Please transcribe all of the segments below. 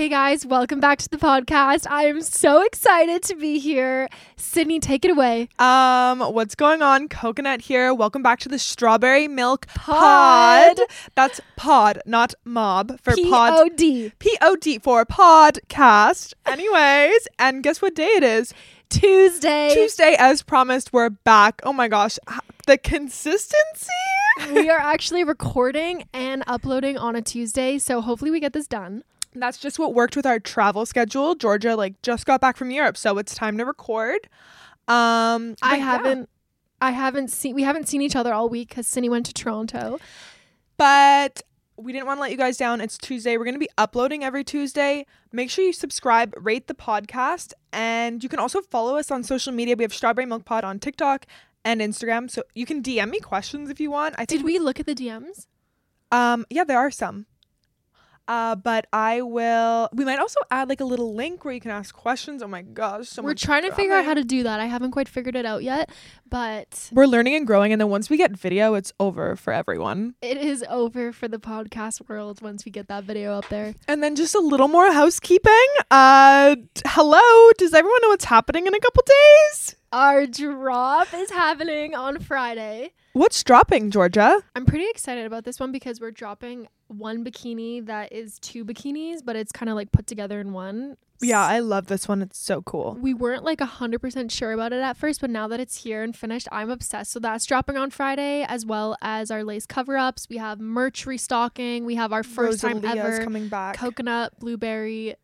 Hey guys, welcome back to the podcast. I am so excited to be here. Sydney, take it away. Um, what's going on? Coconut here. Welcome back to the Strawberry Milk Pod. Pod. That's pod, not mob for P pod. O D. P O D for podcast. Anyways, and guess what day it is? Tuesday. Tuesday, as promised, we're back. Oh my gosh, the consistency. we are actually recording and uploading on a Tuesday, so hopefully we get this done. That's just what worked with our travel schedule. Georgia like just got back from Europe, so it's time to record. Um, I haven't I haven't seen we haven't seen each other all week cuz Cindy went to Toronto. but we didn't want to let you guys down. It's Tuesday. We're going to be uploading every Tuesday. Make sure you subscribe, rate the podcast, and you can also follow us on social media. We have Strawberry Milk Pod on TikTok and Instagram, so you can DM me questions if you want. I think Did we look at the DMs? um yeah, there are some. Uh, but I will. We might also add like a little link where you can ask questions. Oh my gosh, so We're trying to figure out how to do that. I haven't quite figured it out yet, but We're learning and growing, and then once we get video, it's over for everyone. it is over for the podcast world once we get that video up there. And then just a little more housekeeping. Uh, hello. Does everyone know what's happening in a couple days? Our drop is happening on Friday. What's dropping, Georgia? I'm pretty excited about this one because we're dropping one bikini that is two bikinis, but it's kind of like put together in one. Yeah, I love this one. It's so cool. We weren't like 100% sure about it at first, but now that it's here and finished, I'm obsessed. So that's dropping on Friday, as well as our lace cover ups. We have merch restocking. We have our first time ever coming back. coconut, blueberry,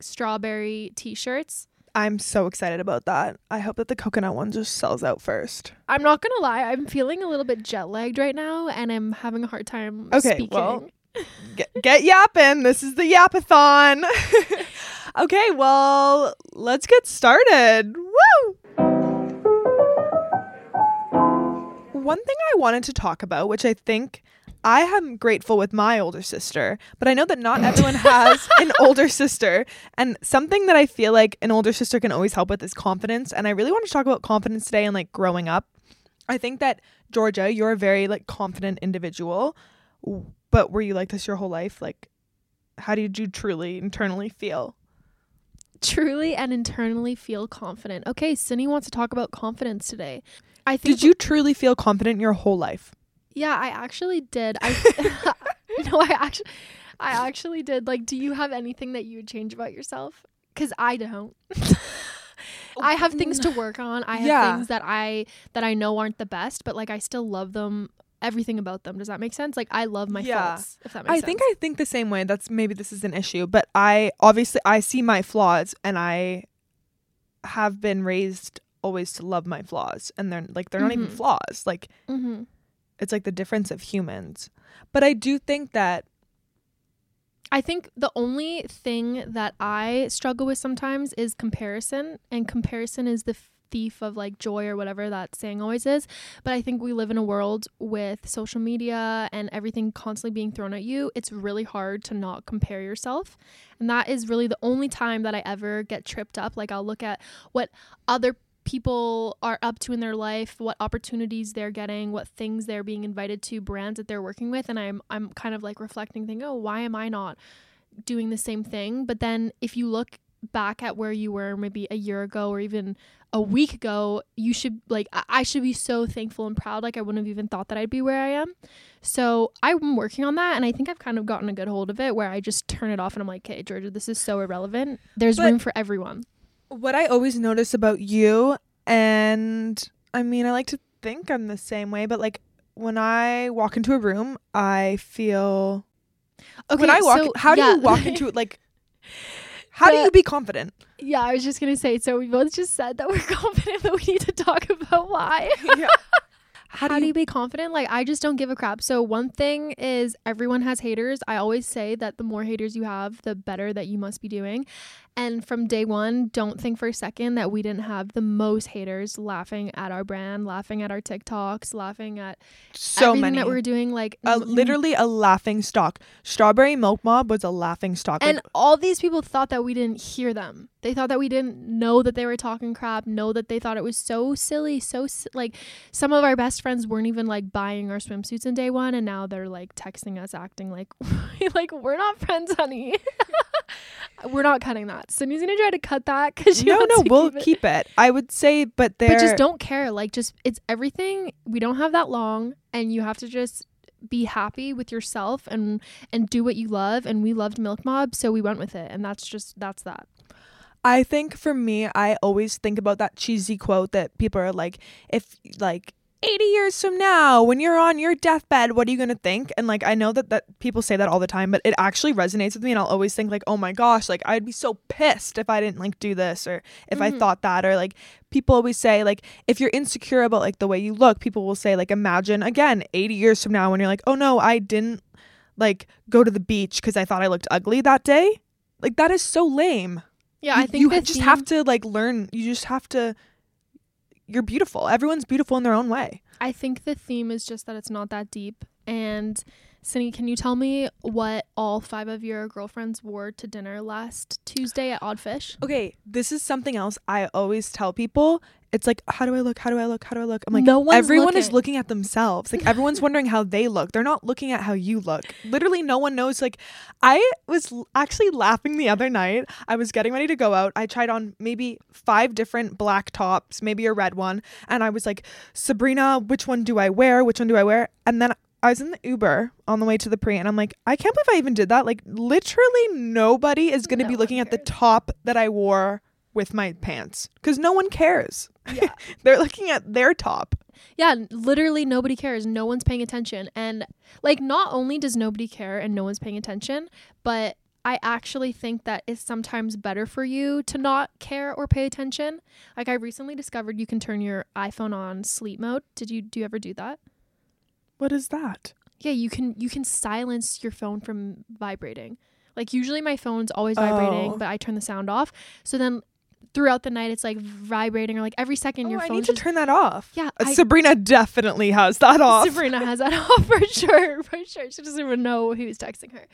strawberry t shirts. I'm so excited about that. I hope that the coconut one just sells out first. I'm not gonna lie, I'm feeling a little bit jet lagged right now, and I'm having a hard time Okay, speaking. well, Get, get yapping. This is the yapathon. okay, well, let's get started. Woo! One thing I wanted to talk about, which I think I am grateful with my older sister, but I know that not everyone has an older sister. And something that I feel like an older sister can always help with is confidence. And I really want to talk about confidence today and like growing up. I think that Georgia, you're a very like confident individual. But were you like this your whole life? Like how did you truly internally feel? Truly and internally feel confident. Okay, Cindy wants to talk about confidence today. I think Did you truly feel confident your whole life? Yeah, I actually did. I No, I actually I actually did. Like, do you have anything that you would change about yourself? Cuz I don't. I have things to work on. I have Yeah. things that I that I know aren't the best, but like I still love them everything about them. Does that make sense? Like I love my Yeah. faults, if that makes I sense. think I think the same way. That's maybe this is an issue, but I obviously I see my flaws and I have been raised always to love my flaws and they're like they're not even Mhm. flaws. Like mm-hmm. it's like the difference of humans. But I do think that I think the only thing that I struggle with sometimes is comparison, and comparison is the thief of like joy or whatever that saying always is. But I think we live in a world with social media and everything constantly being thrown at you. It's really hard to not compare yourself. And that is really the only time that I ever get tripped up. Like I'll look at what other people are up to in their life, what opportunities they're getting, what things they're being invited to, brands that they're working with, and I'm I'm kind of like reflecting thinking, "Oh, why am I not doing the same thing?" But then if you look back at where you were maybe a year ago or even a week ago, you should like I- should be so thankful and proud like I wouldn't have even thought that I'd be where I am. So I'm working on that and I think I've kind of gotten a good hold of it where I just turn it off and I'm like, "Okay, Georgia, this is so irrelevant. There's But- room for everyone." what I always notice about you, and I mean, I like to think I'm the same way, but like when I walk into a room, I feel Okay, when I walk. so, how do you walk into it? Like, how do you be confident? Yeah, I was just gonna say. So we both just said that we're confident, but we need to talk about why. yeah. How, do you be confident? Like, I just don't give a crap. So one thing is everyone has haters. I always say that the more haters you have, the better that you must be doing. And from day one, don't think for a second that we didn't have the most haters laughing at our brand, laughing at our TikToks, laughing at so everything many? that we're doing. Like, literally a laughing stock. Strawberry Milk Mob was a laughing stock. And Like, all these people thought that we didn't hear them. They thought that we didn't know that they were talking crap, know that they thought it was so silly, so like some of our best friends weren't even like buying our swimsuits in day 1 and now they're like texting us acting like like we're not friends, honey. we're not cutting that. Sydney's gonna try to cut that because no, no, we'll keep it. I would say, but there. But just don't care. Like, just it's everything. We don't have that long, and you have to just be happy with yourself and and do what you love. And we loved Milk Mob, so we went with it, and that's just that's that. I think for me, I always think about that cheesy quote that people are like, if like 80 years from now when you're on your deathbed what are you going to think? And like i know that that people say that all the time but it actually resonates with me and i'll always think like oh my gosh like i'd be so pissed if i didn't like do this or if mm-hmm. i thought that or like people always say like if you're insecure about like the way you look people will say like imagine again 80 years from now when you're like oh no i didn't like go to the beach because i thought i looked ugly that day. Like that is so lame. Yeah you, i think you just theme- have to like learn you just have to you're beautiful. Everyone's beautiful in their own way. I think the theme is just that it's not that deep. And Cindy, can you tell me what all five of your girlfriends wore to dinner last Tuesday at Oddfish? Okay, this is something else I always tell people. It's like, how do I look? How do I look? How do I look? I'm like, no one's everyone looking. is looking at themselves. Like everyone's wondering how they look. They're not looking at how you look. Literally, no one knows. Like, I was actually laughing the other night. I was getting ready to go out. I tried on maybe five different black tops, maybe a red one, and I was like, Sabrina, which one do I wear? Which one do I wear? And then I was in the Uber on the way to the pre, and I'm like, I can't believe I even did that. Like, literally, nobody is going to no be looking at the top that I wore with my pants because no one cares. Yeah. They're looking at their top. Yeah, literally nobody cares. No one's paying attention. And like not only does nobody care and no one's paying attention, but I actually think that it's sometimes better for you to not care or pay attention. Like I recently discovered you can turn your iPhone on sleep mode. Did you do you ever do that? What is that? Yeah, you can you can silence your phone from vibrating. Like usually my phone's always vibrating, oh. but I turn the sound off. So then throughout the night it's like vibrating or like every second oh, your phone. I need to turn that off. Yeah, uh, I, Sabrina definitely has that off. Sabrina has that off for sure, for sure. She doesn't even know who's texting her.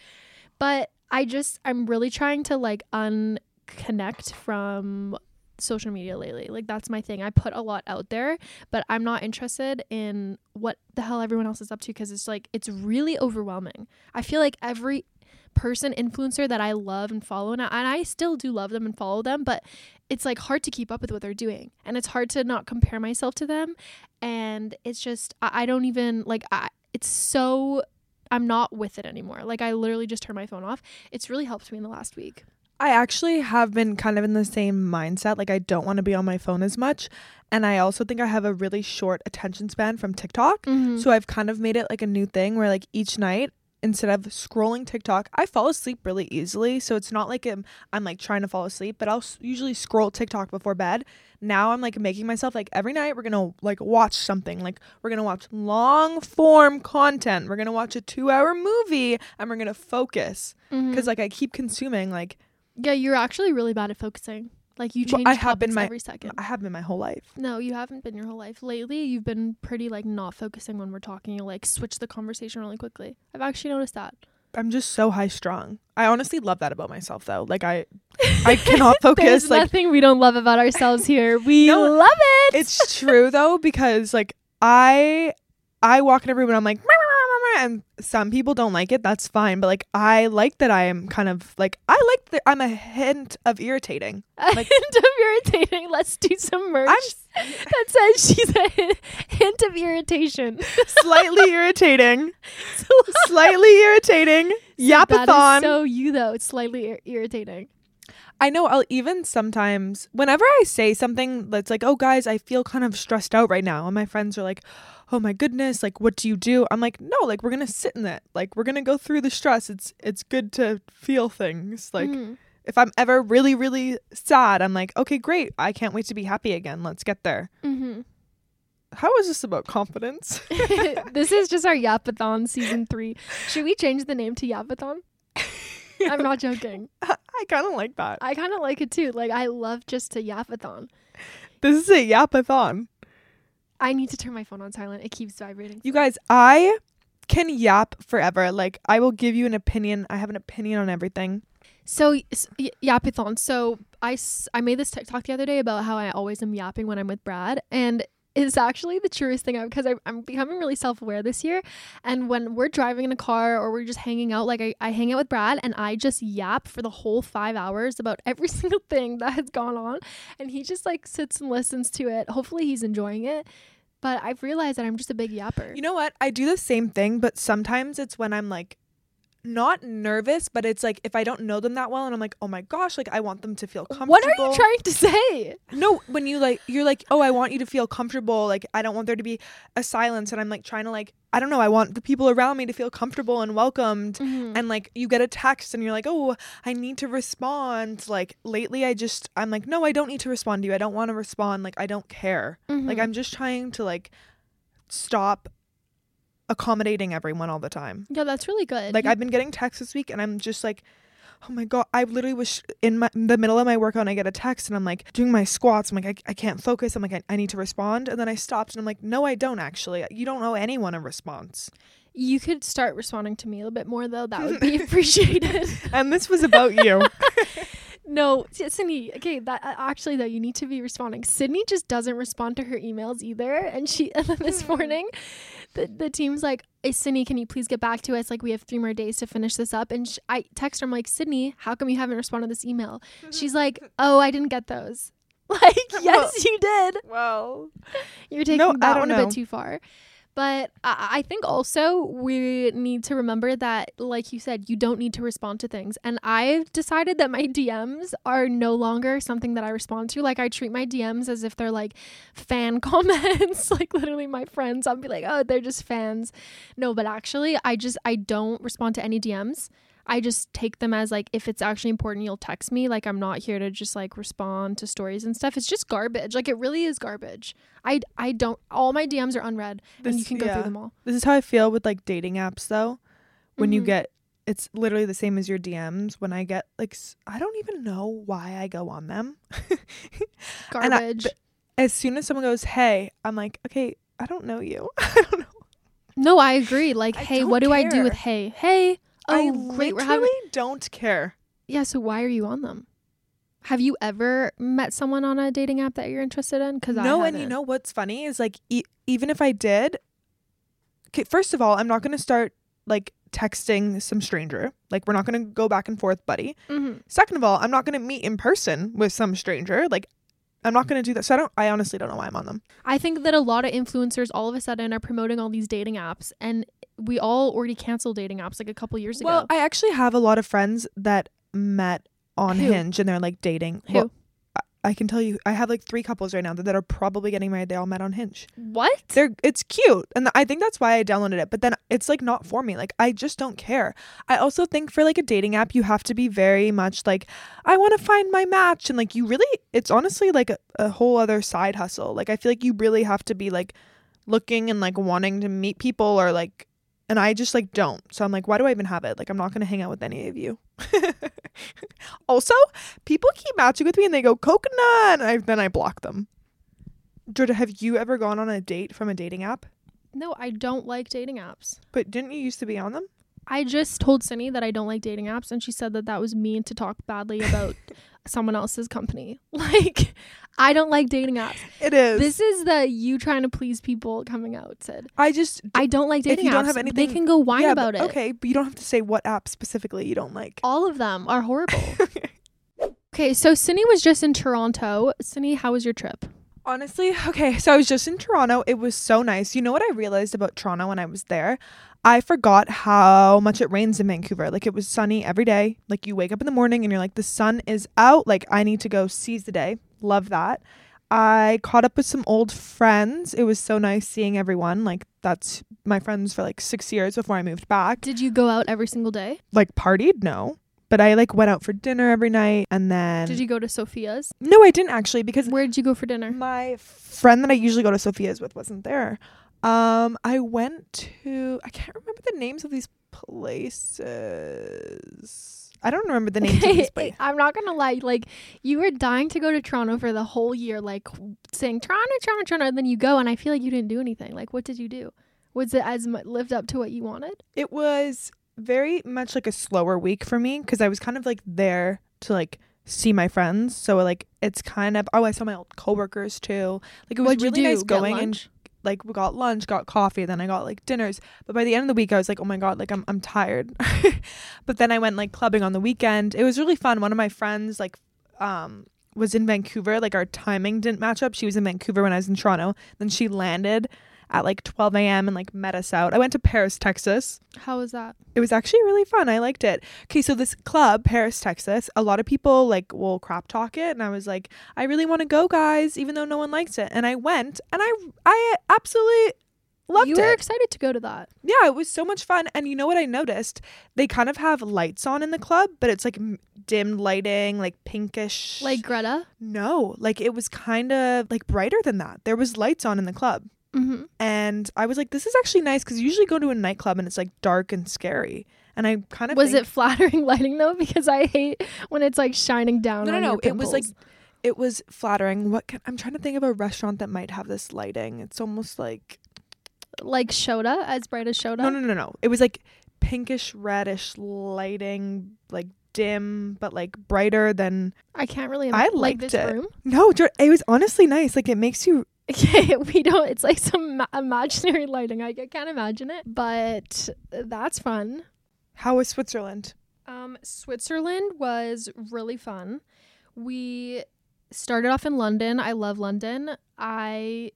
But I just I'm really trying to like unconnect from social media lately. Like that's my thing. I put a lot out there, but I'm not interested in what the hell everyone else is up to because it's like it's really overwhelming. I feel like every person influencer that I love and follow and I, and I still do love them and follow them, but it's like hard to keep up with what they're doing and it's hard to not compare myself to them and it's just I, I don't even like I it's so I'm not with it anymore. Like I literally just turned my phone off. It's really helped me in the last week. I actually have been kind of in the same mindset. Like I don't want to be on my phone as much. And I also think I have a really short attention span from TikTok. Mm-hmm. So I've kind of made it like a new thing where like each night instead of scrolling TikTok, I fall asleep really easily. So it's not like I'm, I'm like trying to fall asleep, but I'll usually scroll TikTok before bed. Now I'm like making myself like every night we're going to like watch something. Like we're going to watch long form content. We're going to watch a 2-hour movie and we're going to focus cuz mm-hmm. like I keep consuming like Yeah, you're actually really bad at focusing. Like you change well, I have been my, every second. I have been my whole life. No, you haven't been your whole life. Lately, you've been pretty like not focusing when we're talking. You like switch the conversation really quickly. I've actually noticed that. I'm just so high strung. I honestly love that about myself though. Like I I cannot focus. There's like, nothing we don't love about ourselves here. We no, love it. It's true though because like I I walk in a room and I'm like and some people don't like it that's fine but like i like that i am kind of like i like that i'm a hint of irritating. A like, hint of irritating. Let's do some merch. I'm, that says she's a hint of irritation. Slightly irritating. Slightly irritating. So yapathon. so you though. It's slightly ir- irritating I know I'll even sometimes whenever I say something that's like, "Oh guys, I feel kind of stressed out right now." And my friends are like, "Oh my goodness, like what do you do?" I'm like, "No, like we're going to sit in it. Like we're going to go through the stress. It's it's good to feel things." Like mm. if I'm ever really really sad, I'm like, "Okay, great. I can't wait to be happy again. Let's get there." Mm-hmm. How is this about confidence? this is just our Yapathon season 3. Should we change the name to Yapathon? I'm not joking. I kind of like that. I kind of like it too. Like I love just a yapathon. This is a yapathon. I need to turn my phone on silent. It keeps vibrating. You guys, I can yap forever. Like I will give you an opinion. I have an opinion on everything. So yapathon. So I I made this TikTok the other day about how I always am yapping when I'm with Brad, and is actually the truest thing because I'm becoming really self aware this year. And when we're driving in a car or we're just hanging out, like I, I hang out with Brad and I just yap for the whole five hours about every single thing that has gone on. And he just like sits and listens to it. Hopefully, he's enjoying it. But I've realized that I'm just a big yapper. You know what? I do the same thing, but sometimes it's when I'm like not nervous, but it's like if I don't know them that well and I'm like, oh my gosh, like I want them to feel comfortable. What are you trying to say? No, when you like, you're like, oh, I want you to feel comfortable. Like I don't want there to be a silence. And I'm like trying to like, I don't know, I want the people around me to feel comfortable and welcomed. Mm-hmm. And like you get a text and you're like, oh, I need to respond. Like lately, I just, I'm like, no, I don't need to respond to you. I don't want to respond. Like I don't care. Mm-hmm. Like I'm just trying to like stop accommodating everyone all the time. Yeah, that's really good. Like I've been getting texts this week, and I'm just like, oh my god! I literally was in, my, in the middle of my workout, and I get a text, and I'm like doing my squats. I'm like, I, I can't focus. I'm like, I, I need to respond, and then I stopped, and I'm like, no, I don't actually. You don't owe anyone a response. You could start responding to me a little bit more though. That would be appreciated. and this was about you. no, Sydney. Okay, that uh, actually though, you need to be responding. Sydney just doesn't respond to her emails either, and she and then this hmm. morning, the, the team's like, hey, Sydney, can you please get back to us? Like, we have three more days to finish this up. And sh- I text her, I'm like, Sydney, how come you haven't responded to this email? She's like, oh, I didn't get those. Like, yes, you did. Well, you're taking no, that one know. a bit too far. But I, think also we need to remember that, like you said, you don't need to respond to things. And I've decided that my DMs are no longer something that I respond to. Like I treat my DMs as if they're like fan comments. like literally my friends, I'll be like, oh, they're just fans. No, but actually, I just I don't respond to any DMs. I just take them as like if it's actually important, you'll text me. Like I'm not here to just like respond to stories and stuff. It's just garbage. Like it really is garbage. I I don't. All my DMs are unread, this, and you can go yeah. through them all. This is how I feel with like dating apps though. When mm-hmm. you get, it's literally the same as your DMs. When I get like, I don't even know why I go on them. garbage. I, as soon as someone goes, "Hey," I'm like, "Okay, I don't know you. I don't know." No, I agree. Like, I hey, what do. I do with hey? Hey, I great. We're having don't care. Yeah, so why are you on them? Have you ever met someone on a dating app that you're interested in? Because no, and you know what's funny is like e- even if I did, okay, first of all, I'm not gonna start like texting some stranger. Like we're not gonna go back and forth, buddy. Mm-hmm. Second of all, I'm not gonna meet in person with some stranger. Like I'm not going to do that. So I don't I honestly don't know why I'm on them. I think that a lot of influencers all of a sudden are promoting all these dating apps and we all already canceled dating apps like a couple years well, ago. Well, I actually have a lot of friends that met on Who? Hinge and they're like dating. Who? Well, I can tell you, I have like three couples right now that, that are probably getting married. They all met on Hinge. What? They're it's cute, and I think that's why I downloaded it. But then it's like not for me. Like I just don't care. I also think for like a dating app, you have to be very much like I want to find my match, and like you really, it's honestly like a, a whole other side hustle. Like I feel like you really have to be like looking and like wanting to meet people or like and I just like don't. So I'm like, why do I even have it? Like, I'm not gonna hang out with any of you. also, people keep matching with me and they go coconut, and I, then I block them. Georgia, have you ever gone on a date from a dating app? No, I don't like dating apps. But didn't you used to be on them? I just told Cindy that I don't like dating apps, and she said that that was mean to talk badly about someone else's company. Like, I don't like dating apps. It is. This is the you trying to please people coming out. Said I just I don't like dating if you apps. Don't have anything, they can go whine yeah, about it. Okay, but you don't have to say what app specifically you don't like. All of them are horrible. okay, so Cindy was just in Toronto. Cindy, how was your trip? Honestly, okay, so I was just in Toronto. It was so nice. You know what I realized about Toronto when I was there? I forgot how much it rains in Vancouver. Like it was sunny every day. Like you wake up in the morning and you're like, the sun is out. Like I need to go seize the day. Love that. I caught up with some old friends. It was so nice seeing everyone. Like that's my friends for like six years before I moved back. Did you go out every single day? Like partied? No. But I like went out for dinner every night and then Did you go to Sophia's? No, I didn't actually because Where did you go for dinner? My friend that I usually go to Sophia's with wasn't there. Um, I went to I can't remember the names of these places. I don't remember the names of these places. I'm not gonna lie, like you were dying to go to Toronto for the whole year, like saying Toronto, Toronto, Toronto, and then you go, and I feel like you didn't do anything. Like, what did you do? Was it as much lived up to what you wanted? It was very much like a slower week for me because I was kind of like there to like see my friends. So like it's kind of oh I saw my old coworkers too. Like it was What'd really nice going and like we got lunch, got coffee, then I got like dinners. But by the end of the week I was like, "Oh my god, like I'm I'm tired." but then I went like clubbing on the weekend. It was really fun. One of my friends like um was in Vancouver. Like our timing didn't match up. She was in Vancouver when I was in Toronto. Then she landed at like 12 a.m. and like met us out. I went to Paris, Texas. How was that? It was actually really fun. I liked it. Okay, so this club, Paris, Texas, a lot of people like will crap talk it, and I was like, I really want to go, guys, even though no one likes it. And I went, and I I absolutely loved you it. You were excited to go to that. yeah, it was so much fun. And you know what I noticed? They kind of have lights on in the club, but it's like m- dimmed lighting, like pinkish. Like Greta. no, like it was kind of like brighter than that. There was lights on in the club. Mm-hmm. And I was like, this is actually nice because you usually go to a nightclub and it's like dark and scary. And I kind of Was think- it flattering lighting though? Because I hate when it's like shining down. No, no, no. It was like it was flattering. What can, I'm trying to think of a restaurant that might have this lighting. It's almost like like Shoda, as bright as Shoda. no, no, no, no. It was like pinkish reddish lighting, like dim but like brighter than I can't really. I like liked this it. room. no. It was honestly nice. Like it makes you. Okay, we don't. It's like some ma- imaginary lighting. I, can't imagine it, but that's fun. How was Switzerland? Um, Switzerland was really fun. We started off in London. I love London. I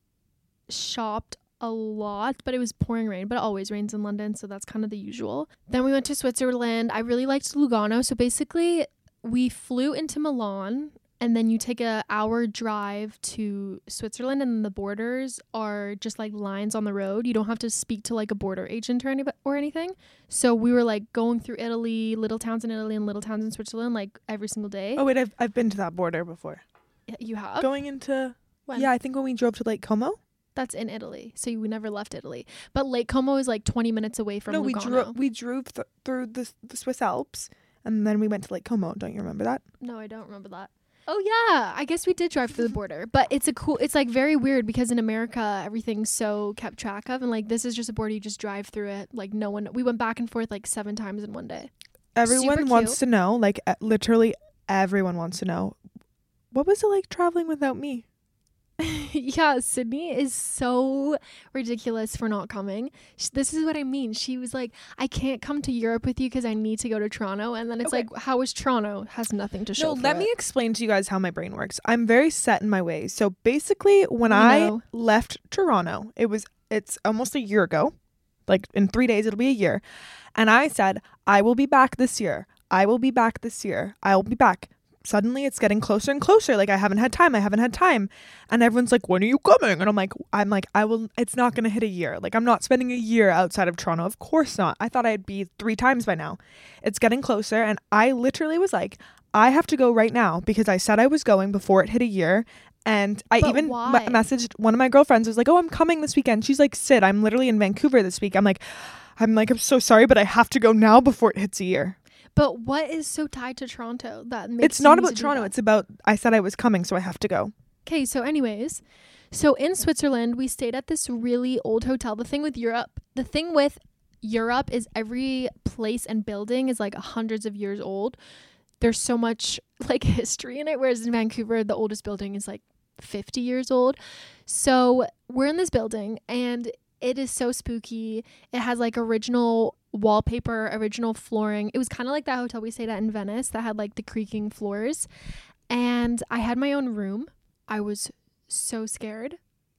shopped a lot, but it was pouring rain, but it always rains in London, so that's kind of the usual. Then we went to Switzerland. I really liked Lugano. So basically, we flew into Milan and then you take a hour drive to Switzerland and the borders are just like lines on the road. You don't have to speak to like a border agent or any or anything. So we were like going through Italy, little towns in Italy and little towns in Switzerland like every single day. Oh wait, I've I've been to that border before. Yeah, you have? Going into When? yeah, I think when we drove to Lake Como. That's in Italy. So you never left Italy. But Lake Como is like 20 minutes away from no, we Lugano. drove we drove th- through the the Swiss Alps and then we went to Lake Como. Don't you remember that? No, I don't remember that. Oh yeah, I guess we did drive through the border, but it's a cool. It's like very weird because in America everything's so kept track of, and like this is just a border you just drive through it. Like no one. We went back and forth like seven times in one day. Everyone wants to know, like uh, literally everyone wants to know. What was it like traveling without me? yeah, Sydney is so ridiculous for not coming. Sh- This is what I mean. She was like, "I can't come to Europe with you because I need to go to Toronto," and then it's Okay. like, how is Toronto?" Has nothing to show. No, let me explain to you guys how my brain works. I'm very set in my ways. So basically, when We I left Toronto, it was it's almost a year ago. Like in 3 days it'll be a year. And I said, I will be back this year. I will be back this year. I will be back. Suddenly it's getting closer and closer. Like I haven't had time. I haven't had time. And everyone's like, "When are you coming?" And I'm like, I'm like, I will it's not going to hit a year. Like I'm not spending a year outside of Toronto. Of course not. I thought I'd be 3 times by now. It's getting closer and I literally was like, I have to go right now because I said I was going before it hit a year. And I But even why? messaged one of my girlfriends. Was like, "Oh, I'm coming this weekend." She's like, "Sid, I'm literally in Vancouver this week." I'm like, "I'm like, I'm so sorry, but I have to go now before it hits a year." But what is so tied to Toronto that makes it's not about Toronto. It's about I said I was coming, so I have to go. Okay, so anyways, so in Switzerland, we stayed at this really old hotel. The thing with Europe, the thing with Europe is every place and building is like hundreds of years old. There's so much like history in it, whereas in Vancouver, the oldest building is like 50 years old. So we're in this building and it is so spooky. It has like original wallpaper, original flooring. It was kind of like that hotel we stayed at in Venice that had like the creaking floors. And I had my own room. I was so scared.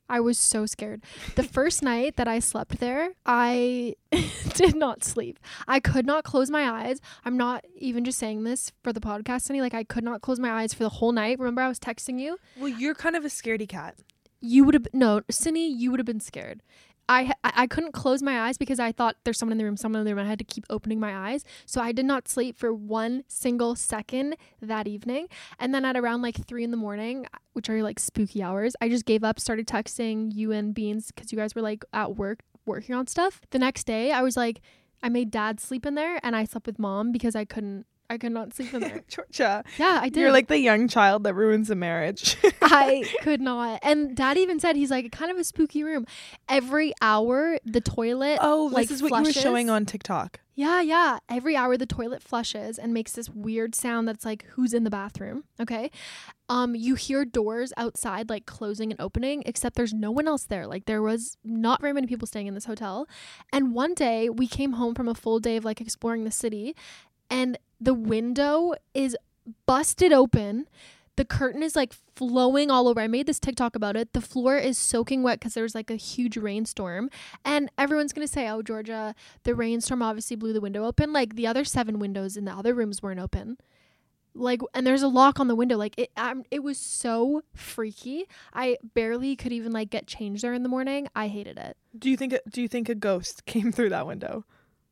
I was so scared. The first night that I slept there, I did not sleep. I could not close my eyes. I'm not even just saying this for the podcast, any like I could not close my eyes for the whole night. Remember I was texting you? Well, you're kind of a scaredy cat. You would have no, Cindy, you would have been scared. I, I couldn't close my eyes because I thought there's someone in the room, someone in the room. I had to keep opening my eyes. So I did not sleep for one single second that evening. And then at around like three in the morning, uh, which are like spooky hours, I just gave up, started texting you and Beans because you guys were like at work working on stuff. The next day, I was like, I made dad sleep in there and I slept with mom because I couldn't. I could not sleep in there. Georgia, Yeah, I did. you're like the young child that ruins a marriage. I could not. And dad even said he's like kind of a spooky room. Every hour the toilet oh, like, this is what you were showing on TikTok. Yeah, yeah. Every hour the toilet flushes and makes this weird sound that's like who's in the bathroom. Okay. Um, you hear doors outside like closing and opening, except there's no one else there. Like there was not very many people staying in this hotel. And one day we came home from a full day of like exploring the city and the window is busted open. The curtain is like flowing all over. I made this TikTok about it. The floor is soaking wet because there was like a huge rainstorm. And everyone's going to say, oh, Georgia, the rainstorm obviously blew the window open. Like the other seven windows in the other rooms weren't open. Like, and there's a lock on the window. Like, it, um, it was so freaky. I barely could even like get changed there in the morning. I hated it. Do you think? Do you think a ghost came through that window?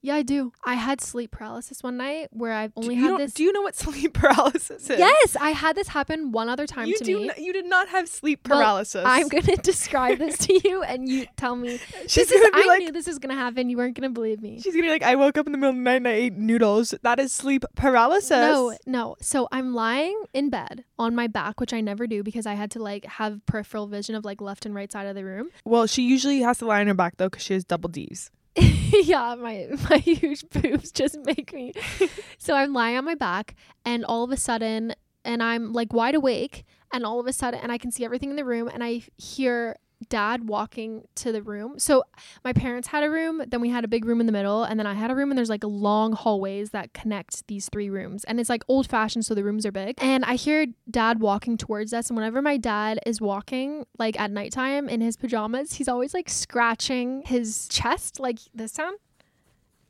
Yeah, I do. I had sleep paralysis one night where I've only had this. Do you know what sleep paralysis is? yes, I had this happen one other time you to do. me. n- you did not have sleep Well, paralysis. I'm gonna describe this to you, and you tell me. She's this is. I like. knew this was gonna happen. You weren't gonna believe me. She's gonna be like, I woke up in the middle of the night and I ate noodles. That is sleep paralysis. No, no. So I'm lying in bed on my back, which I never do because I had to like have peripheral vision of like left and right side of the room. Well, she usually has to lie on her back though, because she has double D's. yeah, my my huge boobs just make me. so I'm lying on my back, and all of a sudden, and I'm like wide awake, and all of a sudden, and I can see everything in the room, and I hear dad walking to the room. So my parents had a room, then we had a big room in the middle, and then I had a room, and there's like long hallways that connect these three rooms, and it's like old fashioned, so the rooms are big. And I hear dad walking towards us, and whenever my dad is walking, like at nighttime in his pajamas, he's always like scratching his chest, like this sound.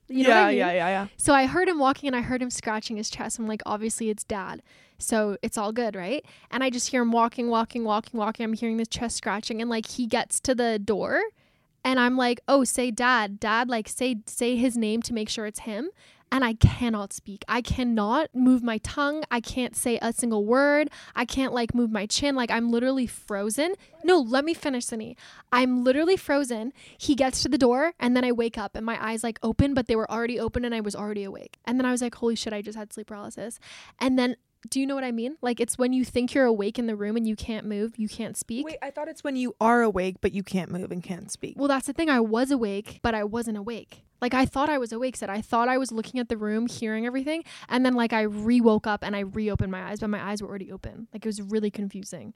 You know yeah, I mean? yeah, yeah, yeah. So I heard him walking and I heard him scratching his chest. I'm like, obviously it's dad. So it's all good, right? And I just hear him walking, walking, walking, walking. I'm hearing this chest scratching and like he gets to the door and I'm like, "Oh, say dad. Dad like say say his name to make sure it's him." And I cannot speak. I cannot move my tongue. I can't say a single word. I can't like move my chin. Like I'm literally frozen. No, let me finish, Cindy. I'm literally frozen. He gets to the door and then I wake up and my eyes like open, but they were already open and I was already awake. And then I was like, holy shit, I just had sleep paralysis. And then do you know what I mean? Like it's when you think you're awake in the room and you can't move, you can't speak. Wait, I thought it's when you are awake but you can't move and can't speak. Well, that's the thing. I was awake, but I wasn't awake. Like I thought I was awake. Said I thought I was looking at the room, hearing everything, and then like I re woke up and I reopened my eyes, but my eyes were already open. Like it was really confusing.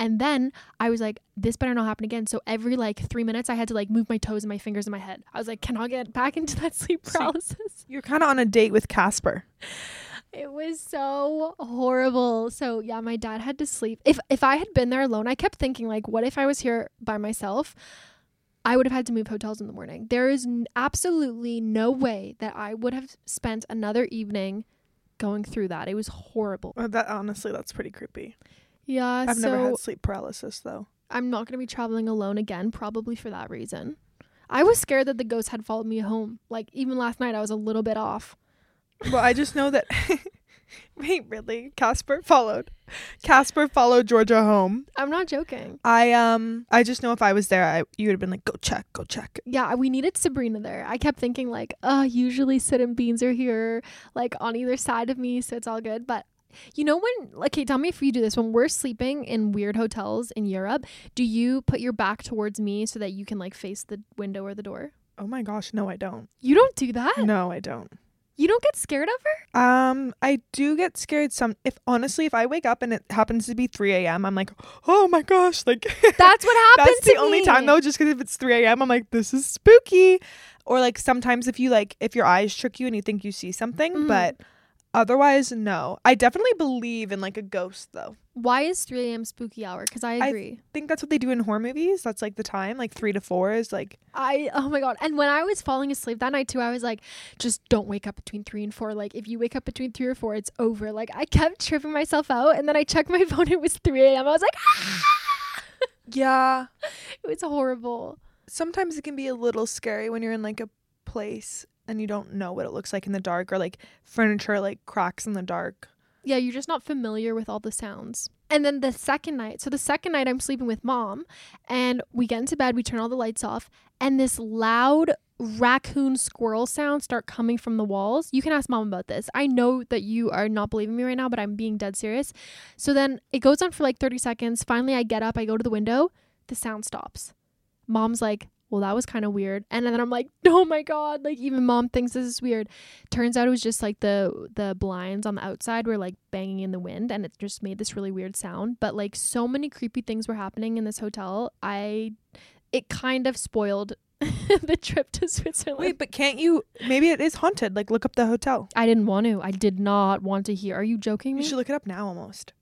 And then I was like, this better not happen again. So every like three minutes, I had to like move my toes and my fingers in my head. I was like, can I get back into that sleep So- paralysis? You're kind of on a date with Casper. It was so horrible. So yeah, my dad had to sleep. If if I had been there alone, I kept thinking like, what if I was here by myself? I would have had to move hotels in the morning. There is n- absolutely no way that I would have spent another evening going through that. It was horrible. Uh, That honestly, that's pretty creepy. Yeah, I've so never had sleep paralysis though. I'm not going to be traveling alone again, probably for that reason. I was scared that the ghost had followed me home. Like even last night, I was a little bit off. Well, I just know that. Wait, really? Casper followed. Casper followed Georgia home. I'm not joking. I um, I just know if I was there, I you would have been like, go check, go check. Yeah, we needed Sabrina there. I kept thinking like, uh, usually Sid and Beans are here, like on either side of me, so it's all good. But you know when okay, tell me if you do this when we're sleeping in weird hotels in Europe, do you put your back towards me so that you can like face the window or the door? Oh my gosh, no, I don't. You don't do that? No, I don't. You don't get scared of her? Um, I do get scared some. If honestly, if I wake up and it happens to be 3 a.m., I'm like, oh my gosh, like That's what happens. that's the only me. time though. Just because if it's 3 a.m., I'm like, this is spooky. Or like sometimes if you like, if your eyes trick you and you think you see something, Mhm. but otherwise, no. I definitely believe in like a ghost though. Why is 3 a.m. spooky hour? Because I agree. I- think that's what they do in horror movies. That's like the time, like three to four is like. I oh my god. And when I was falling asleep that night too, I was like, just don't wake up between three and four. Like if you wake up between three or four, it's over. Like I kept tripping myself out and then I checked my phone, it was three AM. I was like, ah! Yeah. it was horrible. Sometimes it can be a little scary when you're in like a place and you don't know what it looks like in the dark, or like furniture like cracks in the dark. Yeah, you're just not familiar with all the sounds. And then the second night, so the second night I'm sleeping with mom, and we get into bed, we turn all the lights off, and this loud raccoon squirrel sounds start coming from the walls. You can ask mom about this. I know that you are not believing me right now, but I'm being dead serious. So then it goes on for like 30 seconds. Finally, I get up, I go to the window, the sound stops. Mom's like, well, that was kind of weird. And then I'm like, oh my god, like even mom thinks this is weird. Turns out it was just like the the blinds on the outside were like banging in the wind, and it just made this really weird sound. But like so many creepy things were happening in this hotel. I, it kind of spoiled the trip to Switzerland. Wait, but can't you? Maybe it is haunted. Like, look up the hotel. I didn't want to. I did not want to hear. Are you joking You should look it up now almost.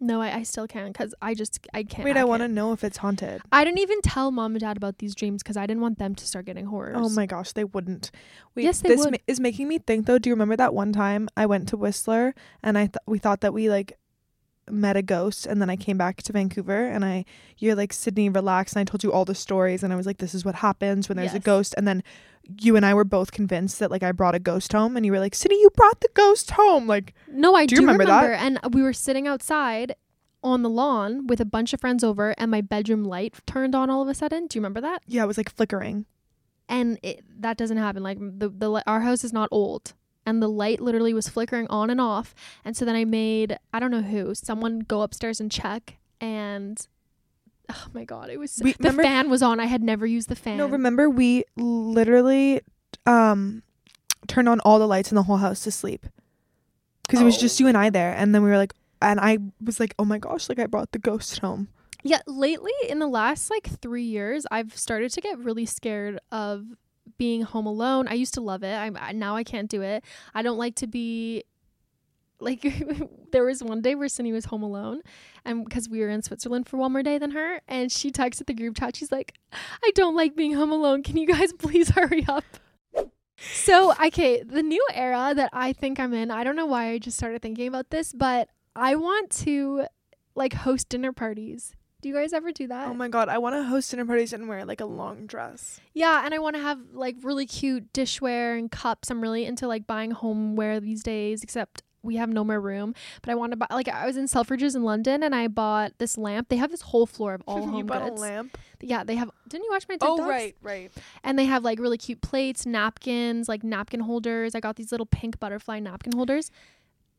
No, I, I still can't because I just I can't. Wait, I, want to know if it's haunted. I didn't even tell mom and dad about these dreams because I didn't want them to start getting horrors. Oh my gosh, they wouldn't. Wait, Yes, they this would. ma- is making me think though. Do you remember that one time I went to Whistler and I th- we thought that we like met a ghost and then I came back to Vancouver and I you're like Sydney relax and I told you all the stories and I was like this is what happens when there's a ghost and then you and I were both convinced that like I brought a ghost home and you were like Sydney you brought the ghost home like No, I Do do, you remember that? And we were sitting outside on the lawn with a bunch of friends over, and my bedroom light turned on all of a sudden. Do you remember that? yeah it was like flickering And it, that doesn't happen. Like the the our house is not old, and the light literally was flickering on and off. And so then I made I don't know who someone go upstairs and check, and oh my god, it was so, We- the remember- fan was on. I had never used the fan. no remember we literally um turned on all the lights in the whole house to sleep because it was Oh just you and I there and then we were like and I was like oh my gosh like I brought the ghost home Yeah, lately in the last like three years, I've started to get really scared of being home alone. I used to love it. I'm now I can't do it. I don't like to be like there was one day where Cindy was home alone and because we were in Switzerland for one more day than her and she texted the group chat she's like I don't like being home alone can you guys please hurry up so okay the new era that I think I'm in I don't know why I just started thinking about this but I want to like host dinner parties do you guys ever do that oh my god I want to host dinner parties and wear like a long dress Yeah, and I want to have like really cute dishware and cups. I'm really into like buying homeware these days, except we have no more room. But I want to buy like I was in Selfridges in London and I bought this lamp. They have this whole floor of all you home bought goods. a lamp Yeah, they have. Didn't you watch my oh right right And they have like really cute plates, napkins, like napkin holders. I got these little pink butterfly napkin holders.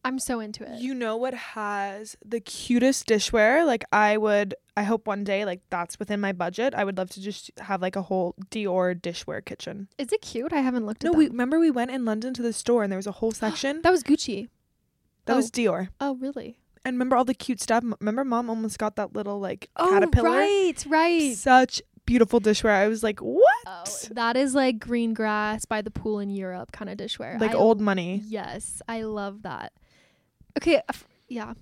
I'm so into it. you know what has the cutest dishware like I would I hope one day like that's within my budget I would love to just have like a whole Dior dishware kitchen Is it cute? I haven't looked at it. no we remember we went in London to the store and there was a whole section That was Gucci. that oh. was Dior Oh, really? and remember all the cute stuff remember mom almost got that little like Oh, caterpillar right, right. such beautiful dishware I was like what Oh, that is like green grass by the pool in Europe kind of dishware. like I old money Yes, I love that. Okay, uh, yeah.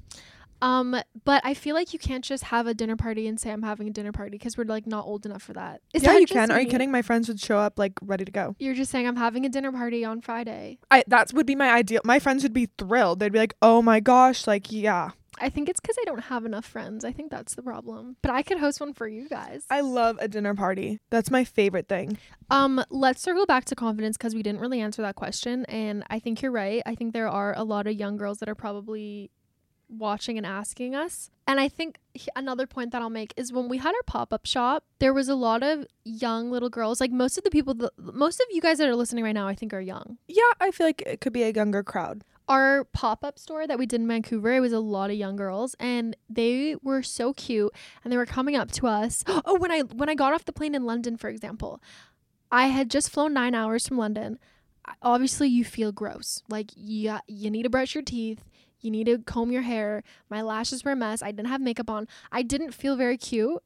Um, but I feel like you can't just have a dinner party and say I'm having a dinner party because we're like not old enough for that. Is yeah that you can are you kidding my friends would show up like ready to go You're just saying I'm having a dinner party on Friday. I that would be my ideal my friends would be thrilled they'd be like oh my gosh like yeah I think it's because I don't have enough friends. I think that's the problem. But I could host one for you guys. I love a dinner party. That's my favorite thing. Um, let's circle back to confidence because we didn't really answer that question, and I think you're right. I think there are a lot of young girls that are probably watching and asking us. And I think another point that I'll make is when we had our pop up shop, there was a lot of young little girls. Like most of the people, that, most of you guys that are listening right now, I think are young. Yeah, I feel like it could be a younger crowd. Our pop up store that we did in Vancouver, it was a lot of young girls, and they were so cute, and they were coming up to us. Oh, when I when I got off the plane in London, for example, I had just flown nine hours from London. Obviously, you feel gross. Like yeah, you need to brush your teeth. You need to comb your hair. My lashes were a mess. I didn't have makeup on. I didn't feel very cute.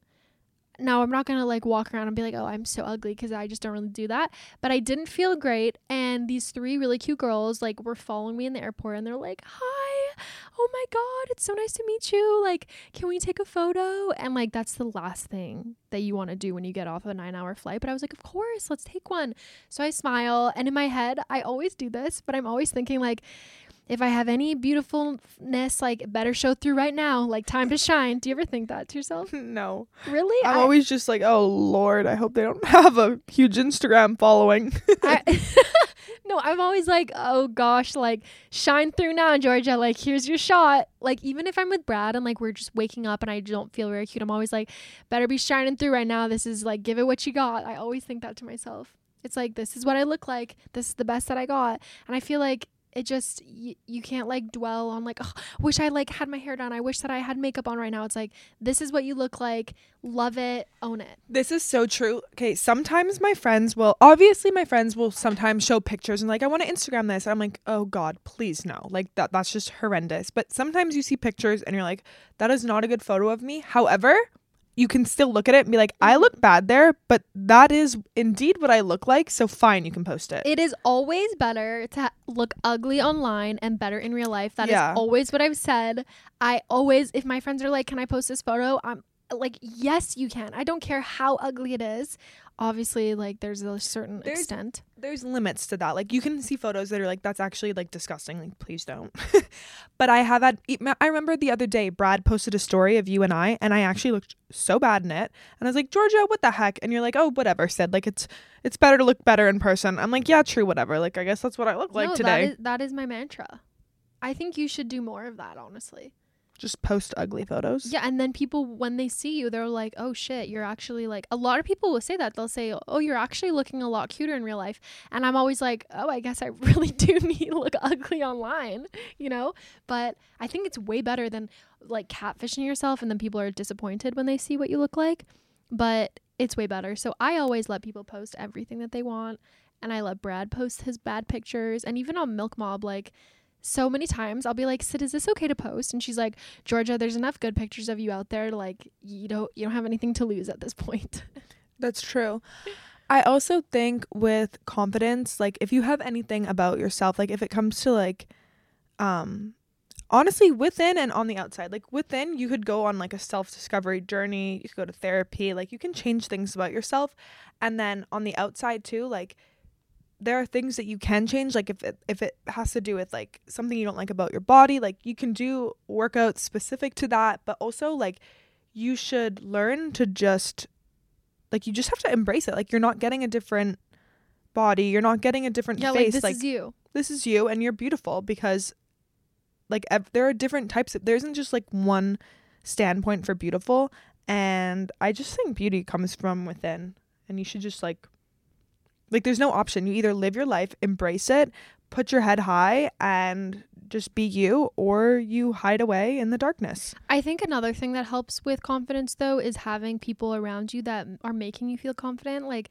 Now, I'm not to like walk around and be like, oh, I'm so ugly because I just don't really do that. But I didn't feel great. And these three really cute girls like were following me in the airport and they're like, hi, oh my God, it's so nice to meet you. Like, can we take a photo? And like, that's the last thing that you want to do when you get off a nine hour flight. But I was like, of course, let's take one. So I smile. And in my head, I always do this, but I'm always thinking like, if I have any beautifulness, like better show through right now, like time to shine. Do you ever think that to yourself? no. Really? I'm I- always just like, oh Lord, I hope they don't have a huge Instagram following. I, No, I'm always like, oh gosh, like shine through now, Georgia. Like, here's your shot. Like, even if I'm with Brad and like we're just waking up and I don't feel very cute, I'm always like, better be shining through right now. This is like, give it what you got. I always think that to myself. It's like, this is what I look like. This is the best that I got. And I feel like it just y- you can't like dwell on like oh, wish i like had my hair done i wish that i had makeup on right now it's like this is what you look like love it own it This is so true. Okay, sometimes my friends will obviously my friends will sometimes show pictures and like I want to Instagram this. I'm like, "Oh god, please no." Like that that's just horrendous. But sometimes you see pictures and you're like, "That is not a good photo of me." However, you can still look at it and be like, "I mm-hmm. look bad there, but that is indeed what I look like." So fine, you can post it. it is always better to look ugly online and better in real life That is Yeah. always what i've said i always if my friends are like can i post this photo i'm like yes you can i don't care how ugly it is obviously like there's a certain There's- extent there's limits to that. Like you can see photos that are like that's actually like disgusting. Like please don't. but I have had. i remember the other day Brad posted a story of you and I, and I actually looked so bad in it. And I was like, Georgia, what the heck? And you're like, oh, whatever. Said like it's it's better to look better in person. I'm like, yeah, true, whatever. Like I guess that's what I look like no, today. that is, that is my mantra i think you should do more of that honestly Just post ugly photos. Yeah, and then people when they see you, they're like, "Oh shit, you're actually like." A lot of people will say that. They'll say, "Oh, you're actually looking a lot cuter in real life," and I'm always like, "Oh, I guess I really do need to look ugly online," you know. But I think it's way better than like catfishing yourself, and then people are disappointed when they see what you look like. But it's way better. So I always let people post everything that they want, and I let Brad post his bad pictures, and even on Milk Mob, like. So many times I'll be like, Sid, is this okay to post? And she's like, Georgia, there's enough good pictures of you out there. Like you don't you don't have anything to lose at this point. That's true. I also think with confidence, like if you have anything about yourself, like if it comes to like um honestly within and on the outside, like within you could go on like a self-discovery journey, you could go to therapy, like you can change things about yourself. And then on the outside too, like there are things that you can change like if it, if it has to do with like something you don't like about your body, like you can do workouts specific to that, but also like you should learn to just like you just have to embrace it. Like you're not getting a different body, you're not getting a different yeah, like face. this Like, is you. this is you, and you're beautiful because like ev- there are different types. Of, there isn't just like one standpoint for beautiful, and I just think beauty comes from within, and you should just like like there's no option. You either live your life, embrace it, put your head high, and just be you, or you hide away in the darkness. I think another thing that helps with confidence though is having people around you that are making you feel confident. Like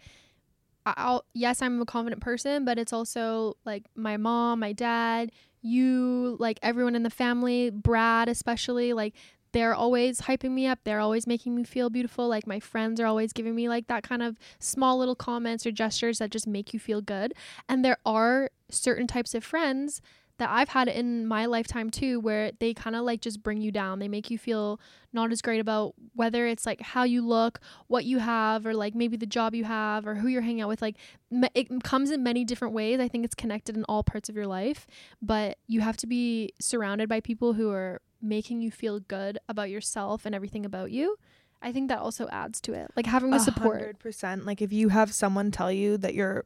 I'll yes, I'm a confident person, but it's also like my mom, my dad, you, like everyone in the family, Brad especially, like they're always hyping me up. They're always making me feel beautiful. Like my friends are always giving me like that kind of small little comments or gestures that just make you feel good. And there are certain types of friends that I've had in my lifetime too, where they kind of like just bring you down. They make you feel not as great about whether it's like how you look, what you have, or like maybe the job you have, or who you're hanging out with. Like it comes in many different ways. I think it's connected in all parts of your life, but you have to be surrounded by people who are making you feel good about yourself and everything about you. I think that also adds to it. Like having the support. hundred percent. Like if you have someone tell you that you're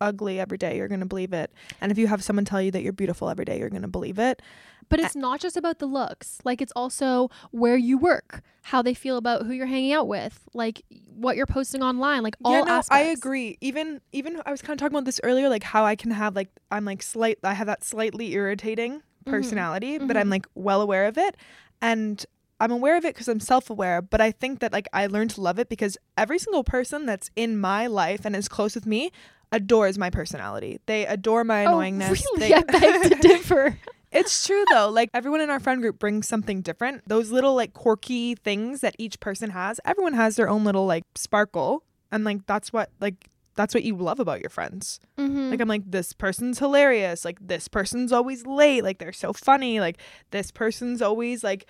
ugly every day, you're gonna believe it. And if you have someone tell you that you're beautiful every day, you're gonna believe it. But it's not just about the looks. Like it's also where you work, how they feel about who you're hanging out with, like what you're posting online, like all yeah, no, aspects. I agree. Even even I was kind of talking about this earlier, like how I can have like I'm like slight I have that slightly irritating Mhm. personality, but I'm Mhm. like well aware of it. And I'm aware of it because I'm self aware, but I think that like I learned to love it because every single person that's in my life and is close with me adores my personality. They adore my Oh, annoyingness. really? They- I beg to differ. It's true though. Like everyone in our friend group brings something different. Those little like quirky things that each person has. Everyone has their own little like sparkle, and like that's what like that's what you love about your friends. mm-hmm. Like I'm like this person's hilarious. Like this person's always late. Like they're so funny. Like this person's always like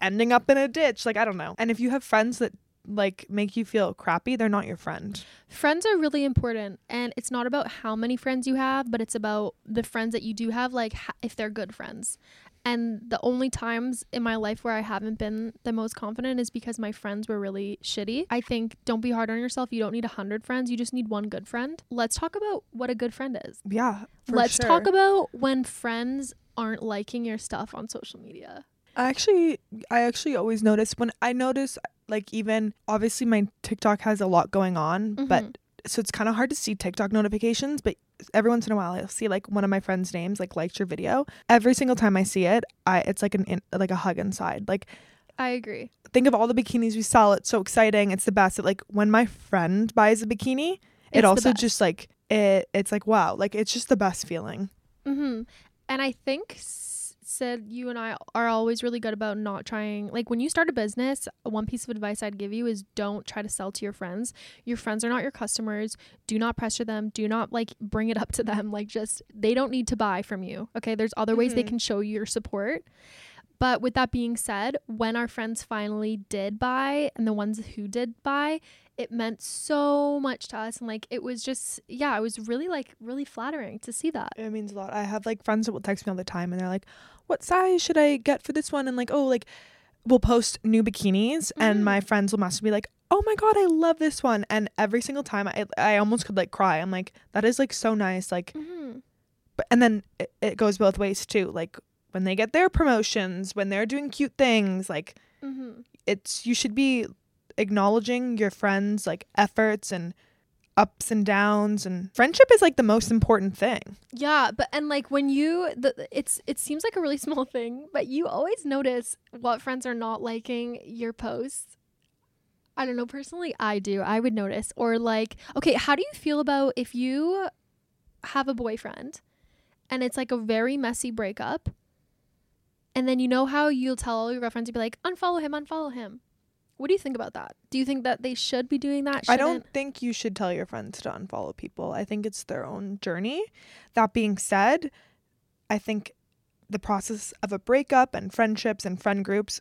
ending up in a ditch. Like I don't know. And if you have friends that like make you feel crappy, they're not your friend. friends are really important, and it's not about how many friends you have, but it's about the friends that you do have, like ha- if they're good friends. And the only times in my life where I haven't been the most confident is because my friends were really shitty. I think don't be hard on yourself. You don't need a hundred friends. You just need one good friend. Let's talk about what a good friend is. Yeah. Let's sure. talk about when friends aren't liking your stuff on social media. I actually I actually always notice when I notice like even obviously my TikTok has a lot going on, but Mhm. So it's kind of hard to see TikTok notifications, but every once in a while I'll see like one of my friends' names like liked your video. Every single time I see it, I it's like an in, like a hug inside. Like I agree. think of all the bikinis we sell. It's so exciting. It's the best. It, like when my friend buys a bikini, It's it also just like it it's like wow, like it's just the best feeling. Mm-hmm. And I think S- Sid, you and I are always really good about not trying. Like when you start a business, one piece of advice I'd give you is don't try to sell to your friends. Your friends are not your customers. Do not pressure them. Do not like bring it up to them. Like just they don't need to buy from you. Okay, there's other ways they Mhm. can show you your support. But with that being said, when our friends finally did buy and the ones who did buy, it meant so much to us and like it was just yeah, it was really like really flattering to see that. It means a lot. I have like friends that will text me all the time and they're like, "What size should I get for this one?" And like, "Oh, like we'll post new bikinis Mhm. and my friends will message me like, "Oh my god, I love this one." And every single time I I almost could like cry. I'm like, "That is like so nice." Like Mm-hmm. but and then it, it goes both ways too. Like when they get their promotions, when they're doing cute things, like Mm-hmm. it's you should be acknowledging your friends like efforts and ups and downs and friendship is like the most important thing. Yeah, but and like when you the it's it seems like a really small thing, but you always notice what friends are not liking your posts. I don't know, personally I do. I would notice or like okay, how do you feel about if you have a boyfriend and it's like a very messy breakup and then you know how you'll tell all your girlfriends to be like unfollow him, unfollow him. What do you think about that? Do you think that they should be doing that? I don't Shouldn't? think you should tell your friends to unfollow people. I think it's their own journey. That being said, I think the process of a breakup and friendships and friend groups,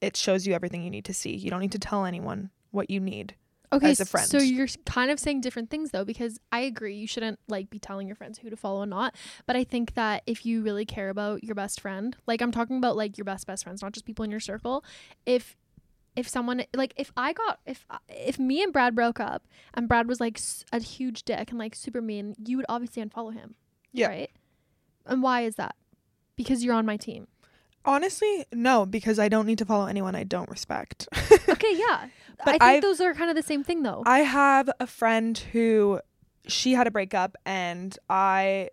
it shows you everything you need to see. You don't need to tell anyone what you need. Okay, as a friend. so you're kind of saying different things though, because I agree you shouldn't like be telling your friends who to follow and not. But I think that if you really care about your best friend, like I'm talking about like your best best friends, not just people in your circle. If if someone like if I got if uh, if me and Brad broke up and Brad was like a huge dick and like super mean, you would obviously unfollow him. Yeah. Right. And why is that? Because you're on my team. Honestly, no, because I don't need to follow anyone I don't respect. Okay, yeah. But I think I've- those are kind of the same thing though. I have a friend who she had a breakup and I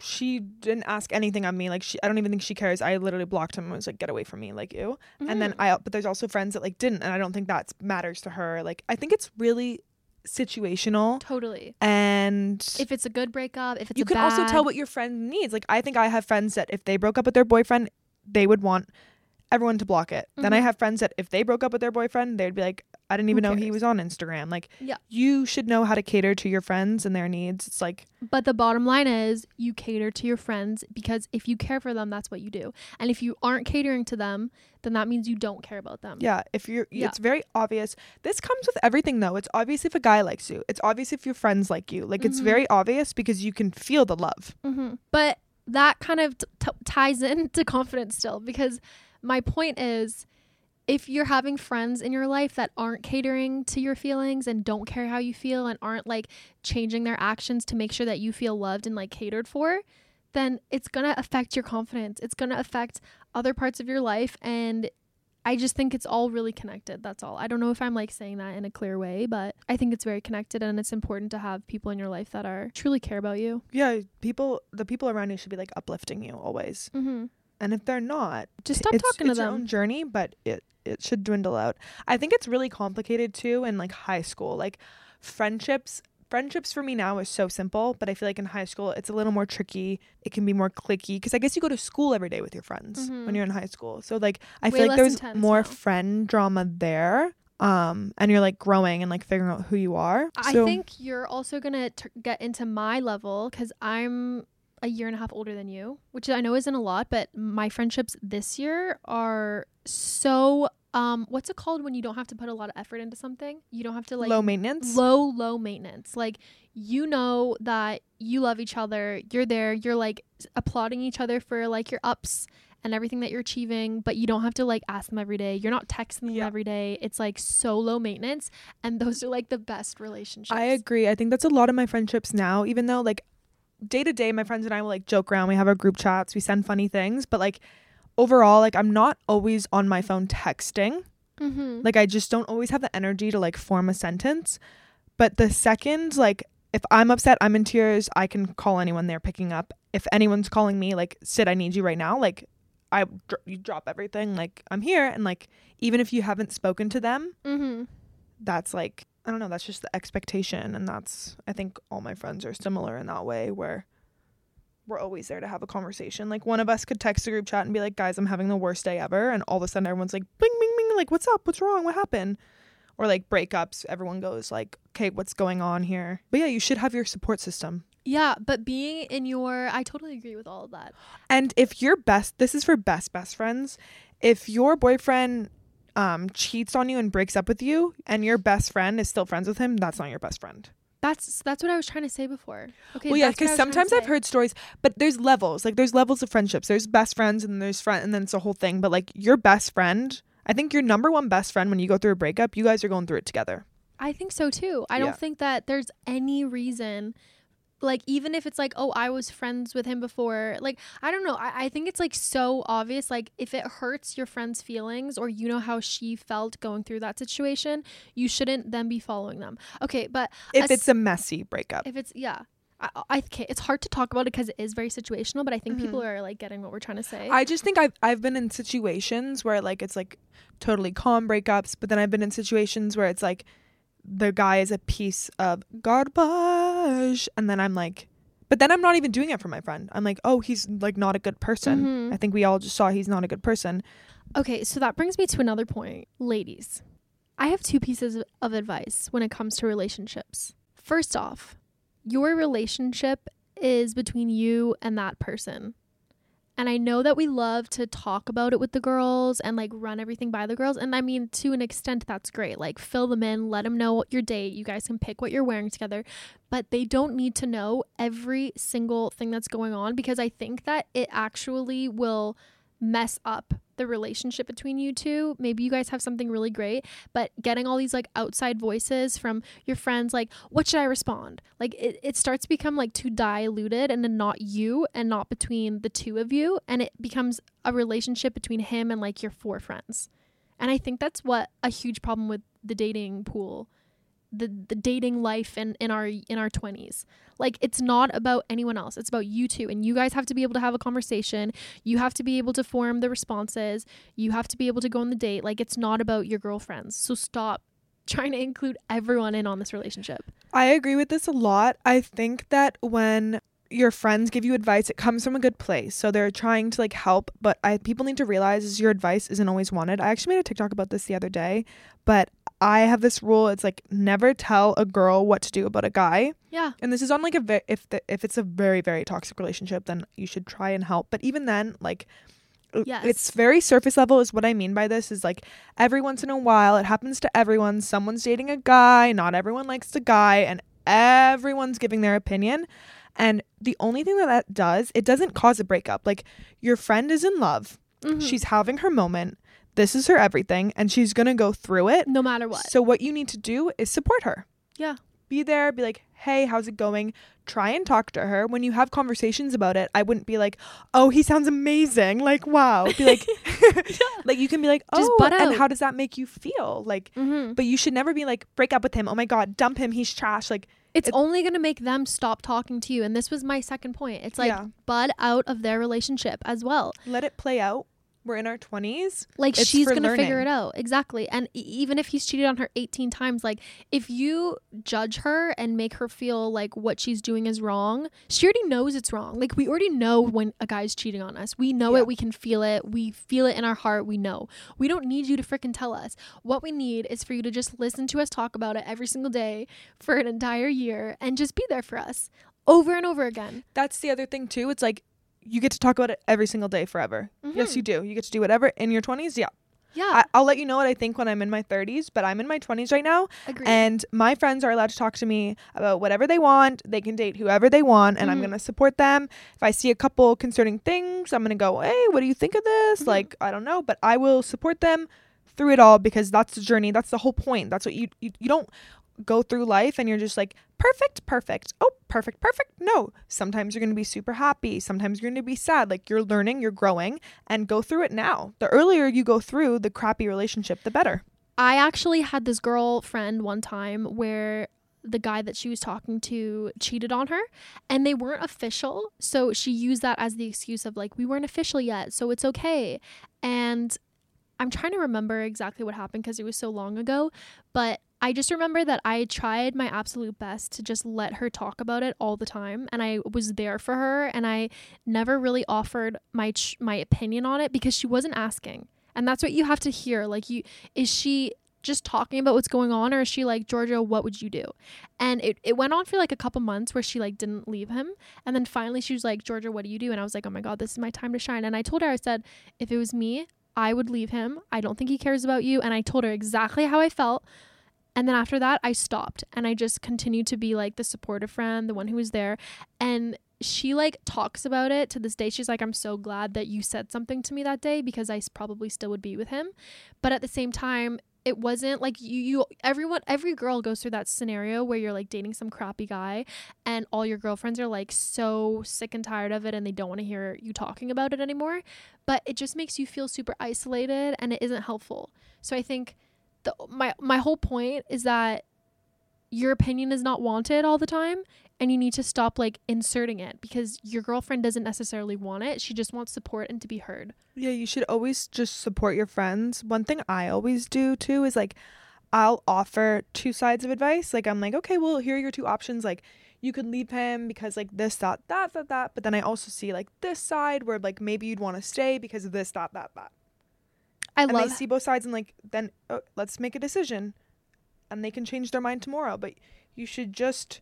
she didn't ask anything of me like she I don't even think she cares. I literally blocked him and was like get away from me like you. And then Mhm. I but there's also friends that like didn't and I don't think that matters to her. Like I think it's really situational totally. and If it's a good breakup, if it's you can also tell what your friend needs. Like I think I have friends that if they broke up with their boyfriend, they would want everyone to block it. Then I Mhm. have friends that if they broke up with their boyfriend, they'd be like, I didn't even know he was on Instagram. Like Yeah. you should know how to cater to your friends and their needs. It's like But the bottom line is you cater to your friends because if you care for them, that's what you do. And if you aren't catering to them, then that means you don't care about them. yeah, if you're Yeah. it's very obvious. This comes with everything though. It's obvious if a guy likes you. It's obvious if your friends like you. Like it's Mhm. very obvious because you can feel the love. hmm But that kind of t- t- ties into confidence still because my point is if you're having friends in your life that aren't catering to your feelings and don't care how you feel and aren't like changing their actions to make sure that you feel loved and like catered for, then it's going to affect your confidence. It's going to affect other parts of your life and I just think it's all really connected. That's all. I don't know if I'm like saying that in a clear way, but I think it's very connected and it's important to have people in your life that are truly care about you. Yeah, people the people around you should be like uplifting you always. Mm-hmm. And if they're not, Just stop it's, talking it's to your own journey, but it it should dwindle out. I think it's really complicated too in like high school. Like friendships friendships for me now is so simple, but I feel like in high school it's a little more tricky. It can be more clicky because I guess you go to school every day with your friends Mhm. when you're in high school. So like I Way feel like there's more now. friend drama there. Um, and you're like growing and like figuring out who you are. I So- think you're also gonna t- get into my level because I'm a year and a half older than you, which I know isn't a lot, but my friendships this year are so um, what's it called when you don't have to put a lot of effort into something? You don't have to like low maintenance. low low maintenance like you know that you love each other you're there you're like applauding each other for like your ups and everything that you're achieving, but you don't have to like ask them every day. You're not texting them Yeah. every day. It's like so low maintenance, and those are like the best relationships. I agree. I think that's a lot of my friendships now, even though like day to day my friends and I will like joke around. We have our group chats, we send funny things, but like overall, like I'm not always on my phone texting. Mm-hmm. Like I just don't always have the energy to like form a sentence. But the second like if I'm upset, I'm in tears, I can call anyone they're picking up. If anyone's calling me like, "Sid, I need you right now." Like I dr- you drop everything, like I'm here and like even if you haven't spoken to them, mm-hmm. that's like I don't know, that's just the expectation and that's I think all my friends are similar in that way where we're always there to have a conversation. Like one of us could text a group chat and be like, "Guys, I'm having the worst day ever." And all of a sudden everyone's like, "Bing bing bing, like what's up? What's wrong? What happened?" Or like breakups, everyone goes like, "Okay, what's going on here?" But yeah, you should have your support system. Yeah, but being in your, I totally agree with all of that. And if your best, this is for best best friends, if your boyfriend um cheats on you and breaks up with you and your best friend is still friends with him, that's not your best friend. That's that's what I was trying to say before. Okay. well, yeah, that's what I because was trying to sometimes I've heard stories, but there's levels. Like there's levels of friendships. There's best friends and there's friend, and then it's a whole thing. But like your best friend, I think your number one best friend when you go through a breakup, you guys are going through it together. I think so too. I Yeah. don't think that there's any reason like even if it's like oh i was friends with him before like i don't know I, I think it's like so obvious like if it hurts your friend's feelings or you know how she felt going through that situation you shouldn't then be following them. Okay but If it's a messy breakup, if it's yeah I, I it's hard to talk about it because it is very situational but i think people Mhm. are like getting what we're trying to say. I just think I've I've been in situations where like it's like totally calm breakups, but then I've been in situations where it's like the guy is a piece of garbage, and then I'm like, but then I'm not even doing it for my friend. I'm like, oh, he's like not a good person. Mhm. I think we all just saw he's not a good person. Okay, so that brings me to another point. Ladies, I have two pieces of advice when it comes to relationships. First off, your relationship is between you and that person. And I know that we love to talk about it with the girls and like run everything by the girls. And I mean, to an extent, that's great. Like, fill them in, let them know what your date. You guys can pick what you're wearing together. But they don't need to know every single thing that's going on because I think that it actually will mess up the relationship between you two. Maybe you guys have something really great, but getting all these like outside voices from your friends, like, what should I respond? Like, it, it starts to become like too diluted and then not you and not between the two of you. And it becomes a relationship between him and like your four friends. And I think that's what a huge problem with the dating pool the the dating life in in our in our 20s like it's not about anyone else. It's about you two and you guys have to be able to have a conversation. You have to be able to form the responses. You have to be able to go on the date. Like it's not about your girlfriends. So stop trying to include everyone in on this relationship. I agree with this a lot. I think that when your friends give you advice, it comes from a good place. So they're trying to like help, but I people need to realize is your advice isn't always wanted. I actually made a TikTok about this the other day, but I have this rule. It's like never tell a girl what to do about a guy. yeah And this is on like a ve- if the, if it's a very very toxic relationship, then you should try and help. But even then, like uh, Yes. it's very surface level is what I mean by this is like every once in a while it happens to everyone. Someone's dating a guy, not everyone likes the guy, and everyone's giving their opinion. And the only thing that that does, it doesn't cause a breakup. Like your friend is in love. Mhm. She's having her moment. This is her everything and she's going to go through it. no matter what So what you need to do is support her. Yeah. Be there, be like, "Hey, how's it going?" Try and talk to her. When you have conversations about it, I wouldn't be like, "Oh, he sounds amazing." Like, "Wow." Be like like you can be like, "Oh, and how does that make you feel?" Like mm-hmm. but you should never be like, "Break up with him." "Oh my god, dump him. He's trash." Like, it's it- only going to make them stop talking to you and this was my second point it's like yeah. bud out of their relationship as well Let it play out. We're in our 20s. like It's she's gonna figure it out. Exactly. And e- even if he's cheated on her 18 times like if you judge her and make her feel like what she's doing is wrong she already knows it's wrong. Like we already know when a guy's cheating on us. We know Yeah. it we can feel it. We feel it in our heart. We know. We don't need you to freaking tell us. What we need is for you to just listen to us talk about it every single day for an entire year and just be there for us over and over again. That's the other thing too. It's like you get to talk about it every single day forever. Yes, Mhm. you do. You get to do whatever in your 20s. Yeah. Yeah. I, I'll let you know what I think when I'm in my 30s, but I'm in my 20s right now, agreed. and my friends are allowed to talk to me about whatever they want. They can date whoever they want, and I'm Mhm. gonna support them. If I see a couple concerning things, I'm gonna go, hey, what do you think of this? Mhm. Like, I don't know, but I will support them through it all because that's the journey. That's the whole point. That's what you you, you don't go through life and you're just like perfect, perfect. Oh, perfect, perfect. No. Sometimes you're going to be super happy. Sometimes you're going to be sad. Like you're learning, you're growing, and go through it now. The earlier you go through the crappy relationship, the better. I actually had this girlfriend one time where the guy that she was talking to cheated on her and they weren't official. So she used that as the excuse of like, we weren't official yet, so it's okay. And I'm trying to remember exactly what happened because it was so long ago, but I just remember that I tried my absolute best to just let her talk about it all the time and I was there for her and I never really offered my ch- my opinion on it because she wasn't asking. And that's what you have to hear. Like you is she just talking about what's going on or is she like Georgia what would you do? And it, it went on for like a couple months where she like didn't leave him and then finally she was like Georgia what do you do? And I was like oh my god this is my time to shine and I told her I said if it was me I would leave him. I don't think he cares about you and I told her exactly how I felt. And then after that, I stopped and I just continued to be like the supportive friend, the one who was there. And she like talks about it to this day. She's like, I'm so glad that you said something to me that day because I probably still would be with him. But at the same time, it wasn't like you, you everyone every girl goes through that scenario where you're like dating some crappy guy and all your girlfriends are like so sick and tired of it and they don't want to hear you talking about it anymore but it just makes you feel super isolated and it isn't helpful so i think the my my whole point is that your opinion is not wanted all the time and you need to stop like inserting it because your girlfriend doesn't necessarily want it she just wants support and to be heard Yeah, you should always just support your friends. One thing I always do too is like I'll offer two sides of advice. Like I'm like, okay, well, here are your two options. Like you could leave him because like this, that, that, that, that. But then I also see like this side where like maybe you'd want to stay because of this, that, that, that. I and love they see both sides and like then uh, let's make a decision, and they can change their mind tomorrow. But you should just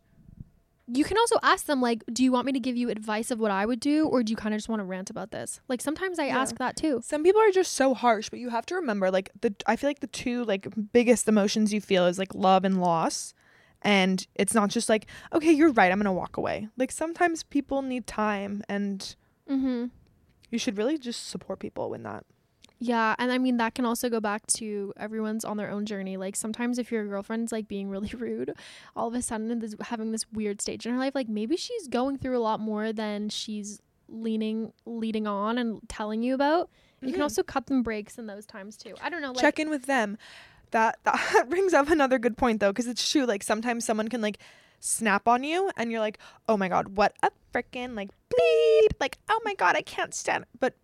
you can also ask them like do you want me to give you advice of what i would do or do you kind of just want to rant about this like sometimes i Yeah. ask that too Some people are just so harsh, but you have to remember like the I feel like the two like biggest emotions you feel is like love and loss. And it's not just like, okay, you're right, I'm going to walk away. Like sometimes people need time and mm-hmm you should really just support people in that. Yeah, and I mean that can also go back to everyone's on their own journey. Like sometimes if your girlfriend's like being really rude, all of a sudden this, having this weird stage in her life, like maybe she's going through a lot more than she's leaning leading on and telling you about. You can Mhm. also cut them breaks in those times too. I don't know, like check in with them. That that brings up another good point though, because it's true. Like sometimes someone can like snap on you, and you're like, oh my god, what a freaking like bleep, like oh my god, I can't stand. It. But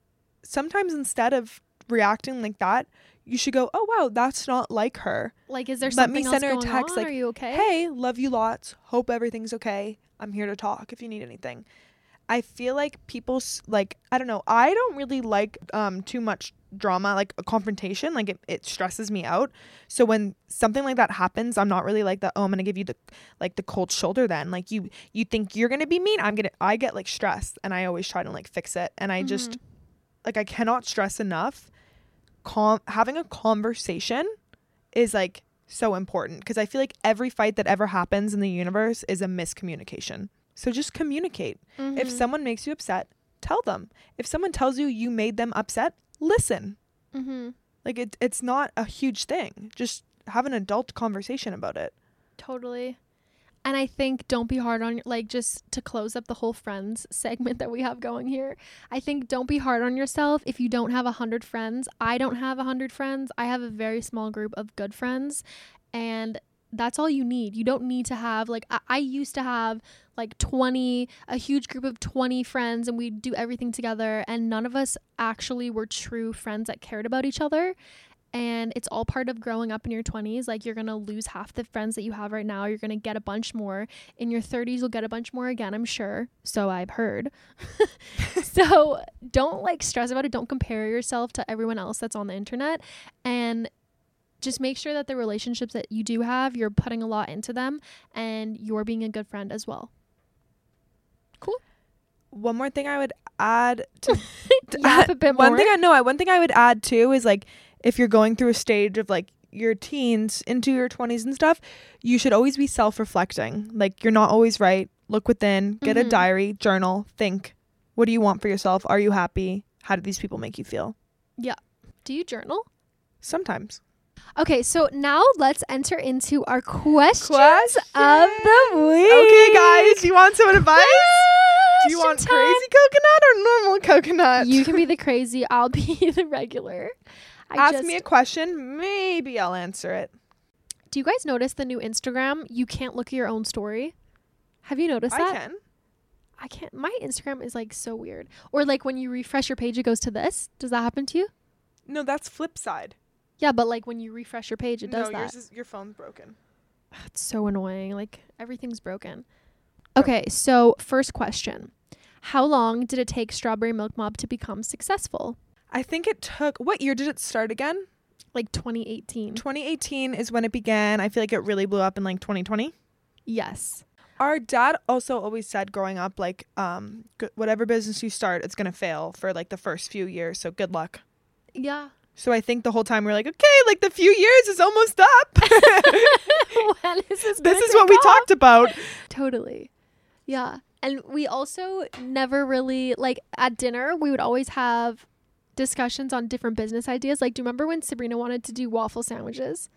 sometimes instead of reacting like that, you should go, oh wow, that's not like her. like is there let me send else her a text, on? like, Are you okay? Hey, love you lots. Hope everything's okay. I'm here to talk if you need anything. I feel like people like I don't know. I don't really like um too much drama, like a confrontation. Like it, it stresses me out. So when something like that happens, I'm not really like the oh I'm gonna give you the like the cold shoulder. Then like you you think you're gonna be mean. I'm gonna I get like stressed, and I always try to like fix it. And I just Mhm. like I cannot stress enough. Com- having a conversation is like so important because I feel like every fight that ever happens in the universe is a miscommunication. So just communicate. If Mhm. someone makes you upset, tell them. If someone tells you you made them upset, listen. Mhm. Like it it's not a huge thing. Just have an adult conversation about it. Totally. And I think don't be hard on like just to close up the whole friends segment that we have going here. I think don't be hard on yourself if you don't have a hundred friends. I don't have a hundred friends. I have a very small group of good friends, and that's all you need. You don't need to have like I, I used to have like 20 a huge group of 20 friends and we'd do everything together and none of us actually were true friends that cared about each other and it's all part of growing up in your 20s like you're gonna lose half the friends that you have right now you're gonna get a bunch more. In your 30s you'll get a bunch more again i'm sure. So i've heard. So don't like stress about it. Don't compare yourself to everyone else that's on the internet and just make sure that the relationships that you do have you're putting a lot into them and you're being a good friend as well. Cool. One more thing I would add to, to have add- a bit one more? Thing I know, one thing I would add too is like if you're going through a stage of like your teens into your 20s and stuff, you should always be self reflecting. Like, you're not always right. Look within, get a Mhm. diary, journal, think. What do you want for yourself? Are you happy? How do these people make you feel? Yeah. Do you journal? Sometimes. Okay, so now let's enter into our questions Question of the week. Okay, guys, you want some advice? Do you want Question time. crazy coconut or normal coconut? You can be the crazy. I'll be the regular. I ask just, me a question. Maybe I'll answer it. Do you guys notice the new Instagram? You can't look at your own story. Have you noticed I that? I can. I can't. My Instagram is like so weird. Or like when you refresh your page, it goes to this. Does that happen to you? No, that's flip side. Yeah, but like when you refresh your page, it does no, that. yours is your phone's broken. It's so annoying. Like everything's broken. Okay, so first question. How long did it take Strawberry Milk Mob to become successful? I think it took. What year did it start again? Like 2018. 2018 is when it began. I feel like it really blew up in like 2020. Yes. Our dad also always said growing up, like, um, g- whatever business you start, it's gonna fail for like the first few years. So good luck. Yeah. So I think the whole time we're like, okay, like the few years is almost up. is this? this is what take we talked about. Totally. Yeah. And we also never really like at dinner, we would always have discussions on different business ideas. Like do you remember when Sabrina wanted to do waffle sandwiches?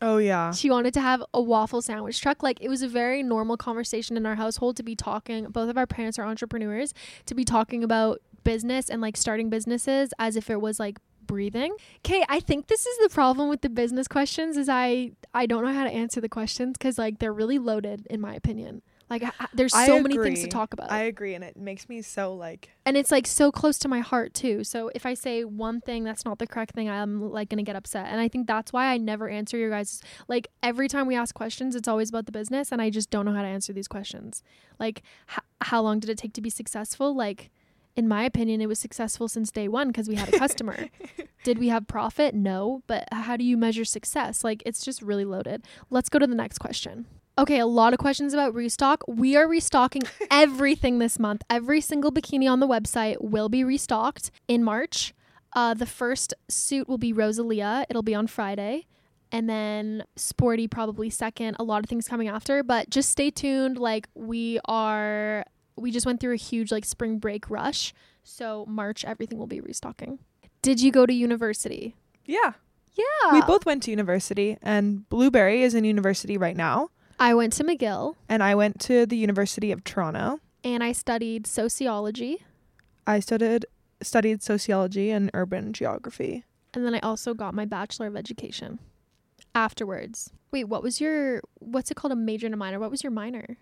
Oh yeah. She wanted to have a waffle sandwich truck. Like it was a very normal conversation in our household to be talking. Both of our parents are entrepreneurs to be talking about business and like starting businesses as if it was like breathing. Okay, I think this is the problem with the business questions is I I don't know how to answer the questions cuz like they're really loaded in my opinion. Like I, there's so many things to talk about. I agree, and it makes me so like. and it's like so close to my heart too. So if I say one thing that's not the correct thing, I'm like gonna get upset. And I think that's why I never answer your guys. Like every time we ask questions, it's always about the business, and I just don't know how to answer these questions. Like h- how long did it take to be successful? Like in my opinion, it was successful since day one because we had a customer. did we have profit? No, but how do you measure success? Like it's just really loaded. Let's go to the next question. Okay, a lot of questions about restock. We are restocking everything this month. Every single bikini on the website will be restocked in March. Uh, the first suit will be Rosalia. It'll be on Friday. And then Sporty probably second. A lot of things coming after, but just stay tuned. Like we are, we just went through a huge like spring break rush. So March, everything will be restocking. Did you go to university? Yeah, Yeah. we both went to university, and Blueberry is in university right now, I went to McGill and I went to the University of Toronto. and I studied sociology. I studied studied sociology and urban geography. And then I also got my Bachelor of Education afterwards. Wait, what was your, what's it called? A major and a minor? What was your minor?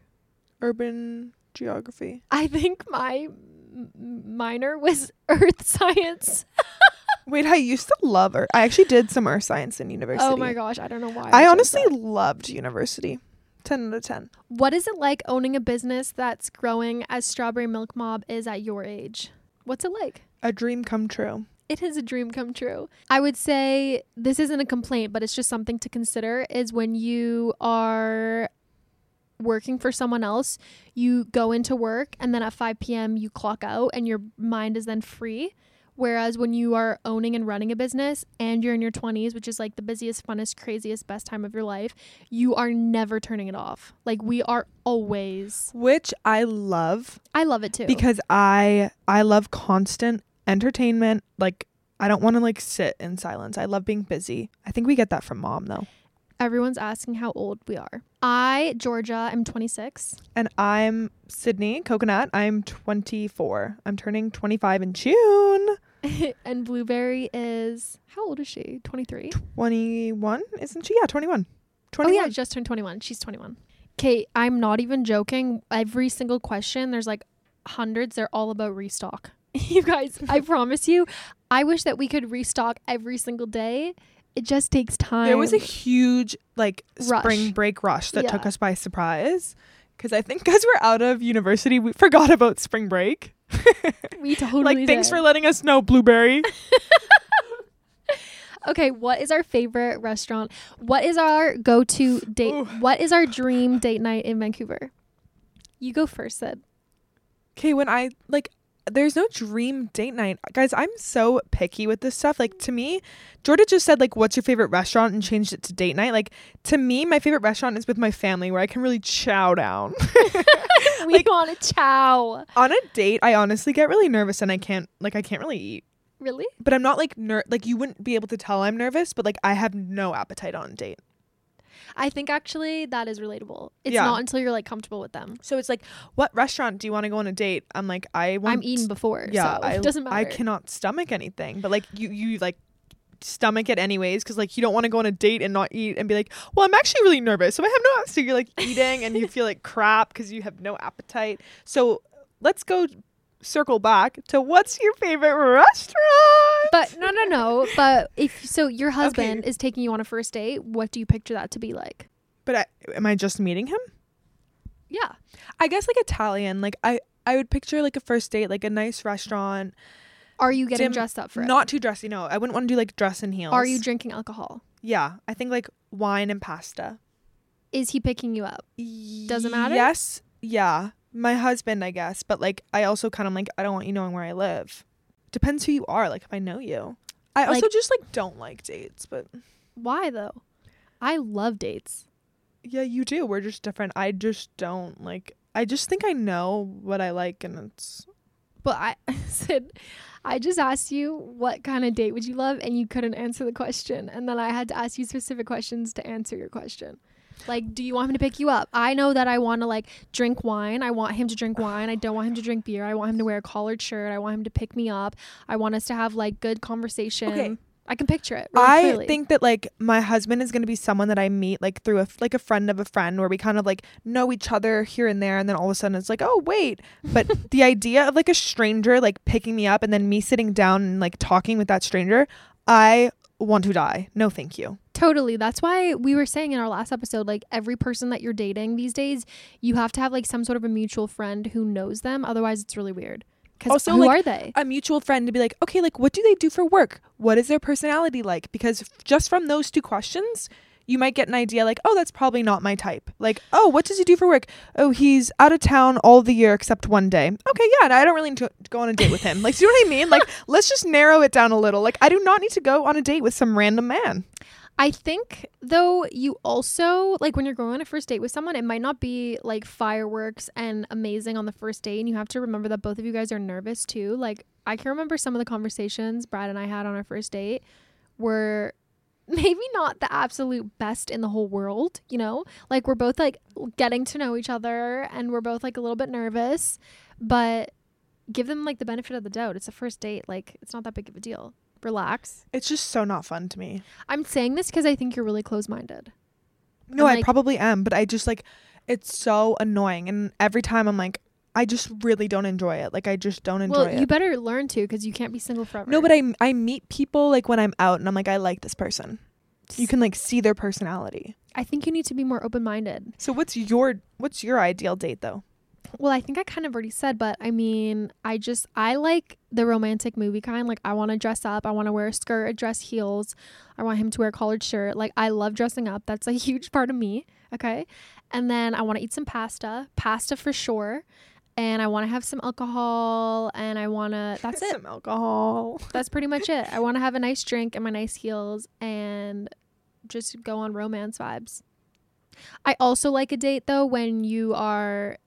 Urban geography. I think my m- minor was earth science. Wait, I used to love Earth. I actually did some Earth science in university. Oh my gosh, I don't know why. I chose honestly loved university. 10 out of 10. What is it like owning a business that's growing as Strawberry Milk Mob is at your age? What's it like? A dream come true. It is a dream come true. I would say this isn't a complaint, but it's just something to consider is when you are working for someone else, you go into work and then at 5 p.m. you clock out and your mind is then free. Whereas when you are owning and running a business and you're in your 20s, which is like the busiest, funnest, craziest, best time of your life, you are never turning it off. Like we are always. Which I love I love it too. because I I love constant entertainment. Like I don't want to like sit in silence. I love being busy. I think we get that from mom though. Everyone's asking how old we are. I, Georgia, I'm 26. And I'm Sydney Coconut. I'm 24. I'm turning 25 in June. and Blueberry is how old is she? 23. 21, isn't she? Yeah, 21. Oh 21. yeah, just turned 21. She's 21. Kate, I'm not even joking. Every single question, there's like hundreds. They're all about restock. you guys, I promise you, I wish that we could restock every single day. It just takes time. There was a huge like Rush. spring break rush that took us by surprise. Because I think because we're out of university, we forgot about spring break. we totally like, thanks for letting us know, Blueberry. Okay, what is our favorite restaurant? What is our go-to date? Ooh. What is our dream date night in Vancouver? You go first, Sid. Okay, when I like, there's no dream date night. Guys, I'm so picky with this stuff. Like to me, Jordan just said like what's your favorite restaurant and changed it to date night. Like to me, my favorite restaurant is with my family where I can really chow down. we Like- want to chow. On a date, I honestly get really nervous and I can't like I can't really eat. Really? But I'm not like ner- like you wouldn't be able to tell I'm nervous, but like I have no appetite on a date. I think actually that is relatable. It's Yeah. not until you're like comfortable with them. So it's like, what restaurant do you want to go on a date? I'm like, I want I'm eating before, Yeah, so I, it doesn't matter. I cannot stomach anything, but like you, you like stomach it anyways because like you don't want to go on a date and not eat and be like, well, I'm actually really nervous, so I have no. So you're like eating and you feel like crap because you have no appetite. So let's go circle back to what's your favorite restaurant? But no, no, no. But if so, your husband is taking you on a first date. What do you picture that to be like? but I, am I just meeting him? Yeah. I guess like Italian. Like I, I would picture like a first date, like a nice restaurant, Are you getting Dim- dressed up for it? not too dressy. No, I wouldn't want to do like dress and heels. Are you drinking alcohol? Yeah, I think like wine and pasta. Is he picking you up? Doesn't matter? Yes. Yeah. My husband, I guess. But like I also kind of like I don't want you knowing where I live. Depends who you are, like if I know you. I also just like don't like dates, but Why though? I love dates. yeah, you do. We're just different. I just don't like I just think I know what I like and it's But I said, I just asked you what kind of date would you love, and you couldn't answer the question. And then I had to ask you specific questions to answer your question. Like, do you want him to pick you up? I know that I want to like drink wine. I want him to drink wine. I don't want him to drink beer. I want him to wear a collared shirt. I want him to pick me up. I want us to have like good conversation. Okay. I can picture it. Really I clearly. think that like my husband is going to be someone that I meet like through a like a friend of a friend where we kind of like know each other here and there and then all of a sudden it's like oh wait but the idea of like a stranger like picking me up and then me sitting down and like talking with that stranger I want to die no thank you Totally. That's why we were saying in our last episode, like every person that you're dating these days, you have to have like some sort of a mutual friend who knows them. Otherwise, it's really weird. Because Also, who like, are they? a mutual friend to be like okay like what do they do for work? What is their personality like? Because f- just from those two questions you might get an idea like oh that's probably not my type. Like oh what does he do for work? Oh he's out of town all the year except one day. Okay yeah and i don't really need to go on a date with him. Like do you know what i mean? Like let's just narrow it down a little. Like i do not need to go on a date with some random man I think though you also like when you're going on a first date with someone, it might not be like fireworks and amazing on the first date, and you have to remember that both of you guys are nervous too. Like I can remember some of the conversations Brad and I had on our first date were maybe not the absolute best in the whole world, you know? Like we're both like getting to know each other and we're both like a little bit nervous, but give them like the benefit of the doubt. It's a first date, like it's not that big of a deal. Relax. it's just so not fun to me I'm saying this because I think you're really close minded. no And, i probably am but i just like it's so annoying and every time i'm like i just really don't enjoy it like i just don't enjoy Well, it you better learn to because you can't be single forever. No, but I I meet people like when I'm out and I'm like I like this person. You can like see their personality. I think you need to be more open minded. So what's your what's your ideal date though? Well, I think I kind of already said, but I mean, I just I like the romantic movie kind. Like I want to dress up. I want to wear a skirt, a dress, heels. I want him to wear a collared shirt. Like I love dressing up. That's a huge part of me. Okay, and then I want to eat some pasta, pasta for sure. And I want to have some alcohol, and I want to. That's it. Some alcohol. That's pretty much it. I want to have a nice drink and my nice heels and just go on romance vibes. I also like a date though when you are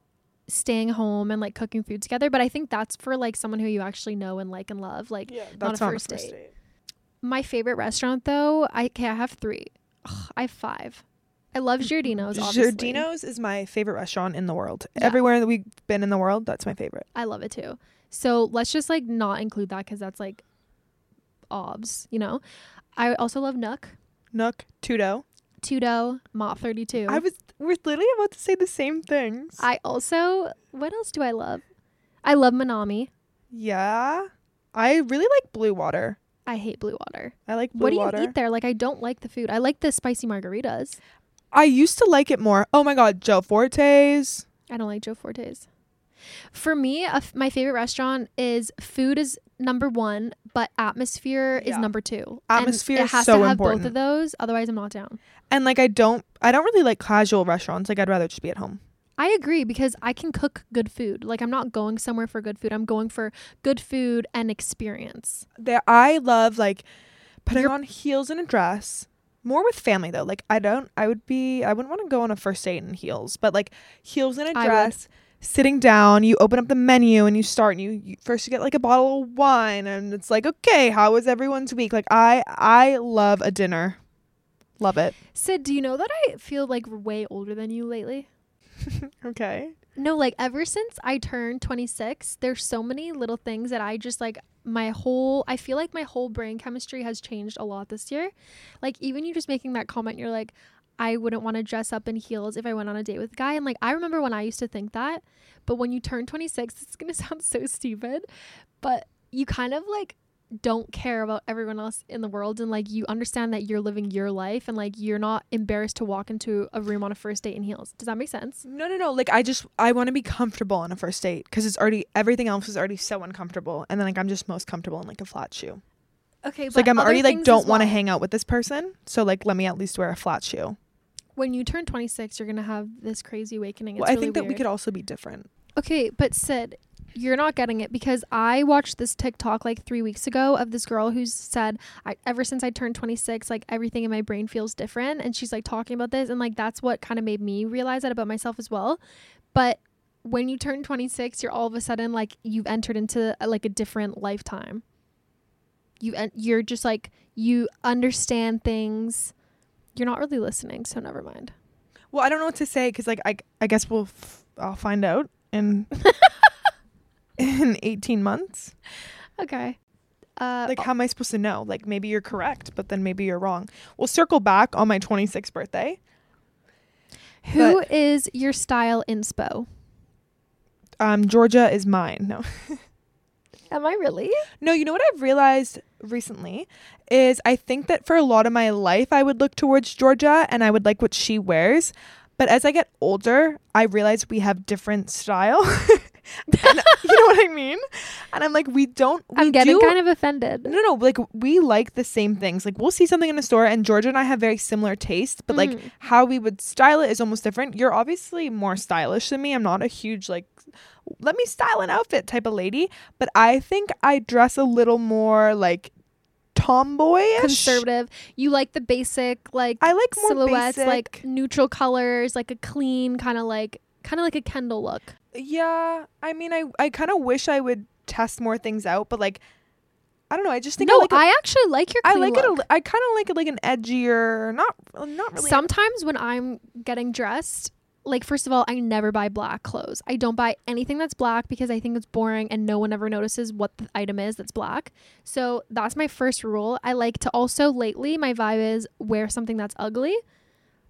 staying home and like cooking food together, but I think that's for like someone who you actually know and like and love. Like Yeah, not that's a not first a first date. date. my favorite restaurant though, I okay, I have 3. Ugh, I have 5. I love Giardino's obviously. Giardino's is my favorite restaurant in the world. Yeah. Everywhere that we've been in the world, that's my favorite. I love it too. So let's just like not include that cuz that's like obs, you know. I also love Nook, Nook, Tudo. Tudo, Mott 32. I was we're literally about to say the same things. I also what else do I love? I love Minami. yeah. I really like Blue Water. I hate Blue Water. I like Blue what do Water. you eat there? Like I don't like the food. I like the spicy margaritas. I used to like it more. Oh my god, Joe Forte's. I don't like Joe Forte's. For me, a f- my favorite restaurant is food is number one, but atmosphere is number two. And Atmosphere it is has so to have both of those. Otherwise, I'm not down. And like I don't I don't really like casual restaurants. Like I'd rather just be at home. I agree because I can cook good food. Like I'm not going somewhere for good food. I'm going for good food and experience. There, I love like putting You're- on heels and a dress. More with family though. Like I don't. I would be. I wouldn't want to go on a first date in heels, but like heels and a dress. Sitting down, you open up the menu and you start. And you, you first you get like a bottle of wine, and it's like, okay, how was everyone's week? Like I, I love a dinner. Love it. Sid, do you know that I feel like way older than you lately? Okay. No, like ever since I turned 26, there's so many little things that I just like my whole I feel like my whole brain chemistry has changed a lot this year. Like even you just making that comment you're like I wouldn't want to dress up in heels if I went on a date with a guy and like I remember when I used to think that, but when you turn 26, it's going to sound so stupid, but you kind of like don't care about everyone else in the world and like you understand that you're living your life and like you're not embarrassed to walk into a room on a first date in heels. Does that make sense? No, no, no. Like I just I want to be comfortable on a first date because it's already everything else is already so uncomfortable, and then like I'm just most comfortable in like a flat shoe. Okay, It's like I'm already like don't want to well. hang out with this person, so like let me at least wear a flat shoe. when you turn 26 you're gonna have this crazy awakening it's well, I really think that we could also be different. okay but sid you're not getting it because i watched this tiktok like three weeks ago of this girl who's said I, ever since i turned 26 like everything in my brain feels different. And she's like talking about this and like that's what kind of made me realize that about myself as well. But when you turn 26 you're all of a sudden like you've entered into a, like a different lifetime. You en- you're just like you understand things. You're not really listening so never mind. Well, I don't know what to say because like I I guess we'll f- I'll find out in in 18 months. Okay. Uh, Like how am I supposed to know? Like maybe you're correct, but then maybe you're wrong. We'll circle back on my 26th birthday. who is your style inspo? Um, Georgia is mine. No. Am I really? No, you know what I've realized recently is I think that for a lot of my life I would look towards Georgia and I would like what she wears. But as I get older, I realize we have different style. And- you know what I mean? And I'm like, we don't. We I'm getting do, kind of offended. No, no, like we like the same things. Like we'll see something in a store, and Georgia and I have very similar tastes, but like Mhm. how we would style it is almost different. You're obviously more stylish than me. I'm not a huge like let me style an outfit type of lady, but I think I dress a little more like tomboyish. conservative. You like the basic like I like more silhouettes, basic. like neutral colors, like a clean kind of like kind of like a Kendall look. Yeah, I mean, I I kind of wish I would test more things out, but like I don't know. I just think no, I like. I actually like your I like it. Look. li- I kind of like it like an edgier, not not really. Sometimes when I'm getting dressed, like first of all, I never buy black clothes. I don't buy anything that's black because I think it's boring and no one ever notices what the item is that's black. So that's my first rule. I like to also lately my vibe is wear something that's ugly.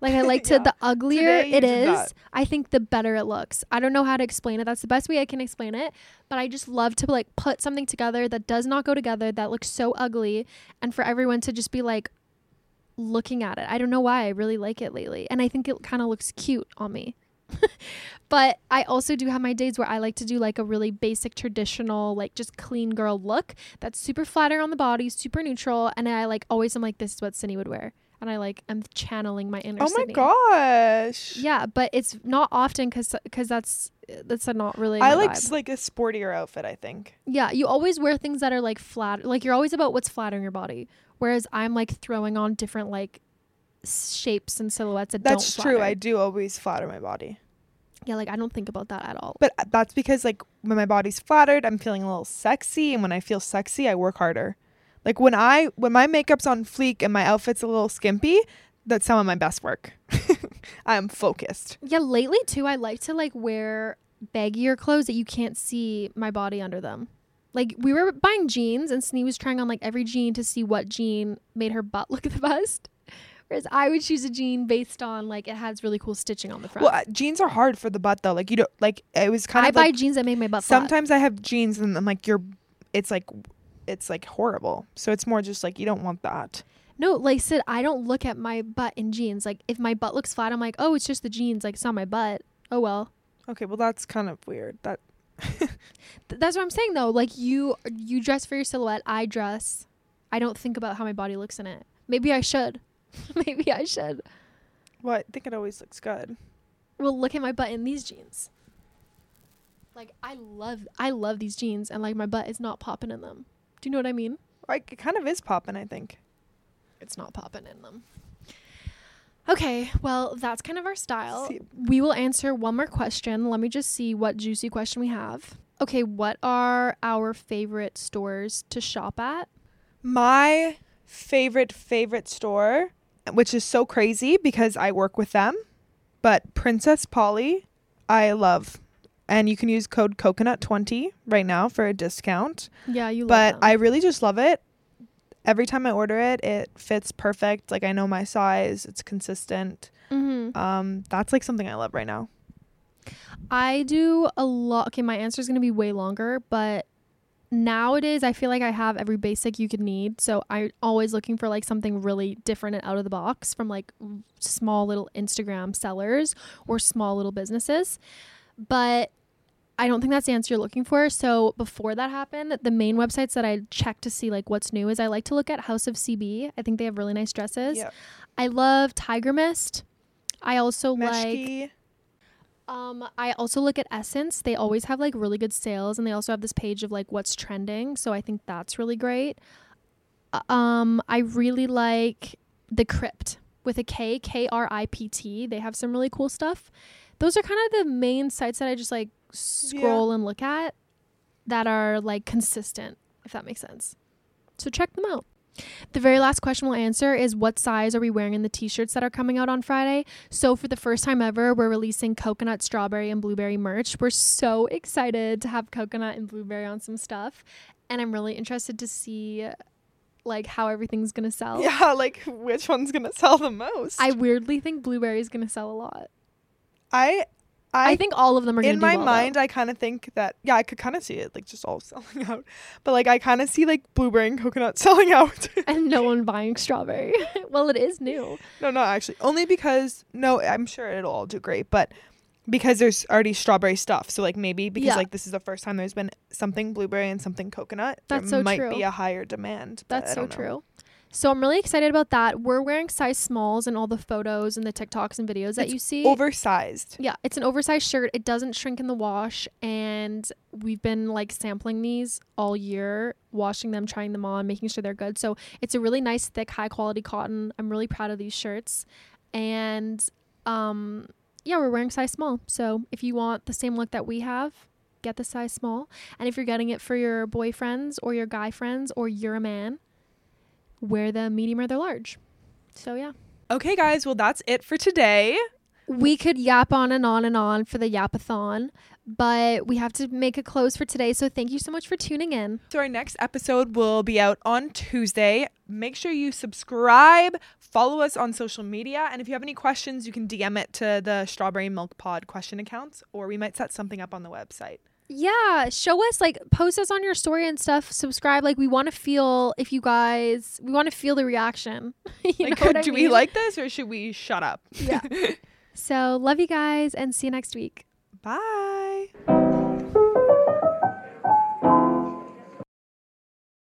Like I like to Yeah. the uglier Today it is, that. I think the better it looks. I don't know how to explain it. That's the best way I can explain it. But I just love to like put something together that does not go together, that looks so ugly, and for everyone to just be like looking at it. I don't know why I really like it lately. And I think it kind of looks cute on me. but I also do have my days where I like to do like a really basic traditional like just clean girl look that's super flattering on the body, super neutral, and I like always am like this is what Cindy would wear. And I like I'm channeling my inner oh my Sydney. gosh. Yeah, but it's not often cuz cuz that's that's not really I like vibe. like a sportier outfit. I think. Yeah, you always wear things that are like flat. Like you're always about what's flattering your body. Whereas I'm like throwing on different like shapes and silhouettes that That's true. I do always flatter my body. Yeah, like I don't think about that at all. But uh, that's because like when my body's flattered, I'm feeling a little sexy, and when I feel sexy, I work harder. Like when I when my makeup's on fleek and my outfit's a little skimpy, that's some of my best work. I am focused. Yeah, lately too, I like to like wear baggier clothes that you can't see my body under them. Like we were buying jeans and Snee was trying on like every jean to see what jean made her butt look the best. Whereas I would choose a jean based on like it has really cool stitching on the front. Well, uh, jeans are hard for the butt though. Like you don't like it was kind I of I buy like jeans that make my butt flat. sometimes I have jeans and I'm like you're it's like it's like horrible. So it's more just like you don't want that. No, like Sid, I don't look at my butt in jeans. Like if my butt looks flat, I'm like, oh, it's just the jeans. Like it's not my butt. Oh well. Okay, well that's kind of weird. That Th- that's what I'm saying though. Like you, you dress for your silhouette. I dress. I don't think about how my body looks in it. Maybe I should. Maybe I should. well, I think it always looks good. Well, look at my butt in these jeans. Like I love I love these jeans and like my butt is not popping in them. Do you know what I mean? Like it kind of is popping, I think. It's not popping in them. Okay, well, that's kind of our style. See- We will answer one more question. Let me just see what juicy question we have. Okay, what are our favorite stores to shop at? My favorite favorite store, which is so crazy because I work with them, but Princess Polly, I love. And you can use code coconut20 right now for a discount. Yeah, you love but. I really just love it. Every time I order it, it fits perfect. Like I know my size, it's consistent. Mhm. Um that's like something I love right now. I do a lot. Okay, my answer is going to be way longer, but nowadays I feel like I have every basic you could need. So I'm always looking for like something really different and out of the box from like small little Instagram sellers or small little businesses. But I don't think that's the answer you're looking for. So before that happened, the main websites that I check to see like what's new is I like to look at House of CB. I think they have really nice dresses. Yeah. I love Tiger Mist. I also like um, I also look at Essence. They always have like really good sales, and they also have this page of like what's trending. So I think that's really great. Uh, Um, I really like the Kript with a K, K R I P T. They have some really cool stuff. Those are kind of the main sites that I just like scroll and look at that are like consistent, if that makes sense. So check them out. The very last question we'll answer is what size are we wearing in the t-shirts that are coming out on Friday? So for the first time ever, we're releasing coconut, strawberry, and blueberry merch. We're so excited to have coconut and blueberry on some stuff, and I'm really interested to see like how everything's gonna sell. Yeah, like which one's gonna sell the most? I weirdly think blueberry is gonna sell a lot. I I, I, think all of them are in my well, though. mind I kind of think that yeah, I could kind of see it like just all selling out. But like I kind of see like blueberry and coconut selling out. and no one buying strawberry. well, it is new. no, not actually. Only because no, I'm sure it'll all do great, but because there's already strawberry stuff. So like maybe because Yeah. like this is the first time there's been something blueberry and something coconut, That's there so might true. be a higher demand. That's so true. So I'm really excited about that. We're wearing size smalls in all the photos and the TikToks and videos that It's you see. Oversized. yeah, it's an oversized shirt. It doesn't shrink in the wash, and we've been like sampling these all year, washing them, trying them on, making sure they're good. So it's a really nice, thick, high quality cotton. I'm really proud of these shirts, and um, yeah, we're wearing size small. So if you want the same look that we have, get the size small. And if you're getting it for your boyfriends or your guy friends or you're a man, wear the medium or the large. So yeah. Okay, guys. Well, that's it for today. We could yap on and on and on for the yapathon, but we have to make a close for today. So thank you so much for tuning in. So our next episode will be out on Tuesday. Make sure you subscribe, follow us on social media, and if you have any questions, you can DM it to the Strawberry Milk Pod question accounts, or we might set something up on the website. Yeah, show us like post us on your story and stuff. Subscribe. Like we want to feel if you guys we want to feel the reaction. you Like, know what I do we like this, or should we shut up? Yeah. so love you guys and see you next week. Bye.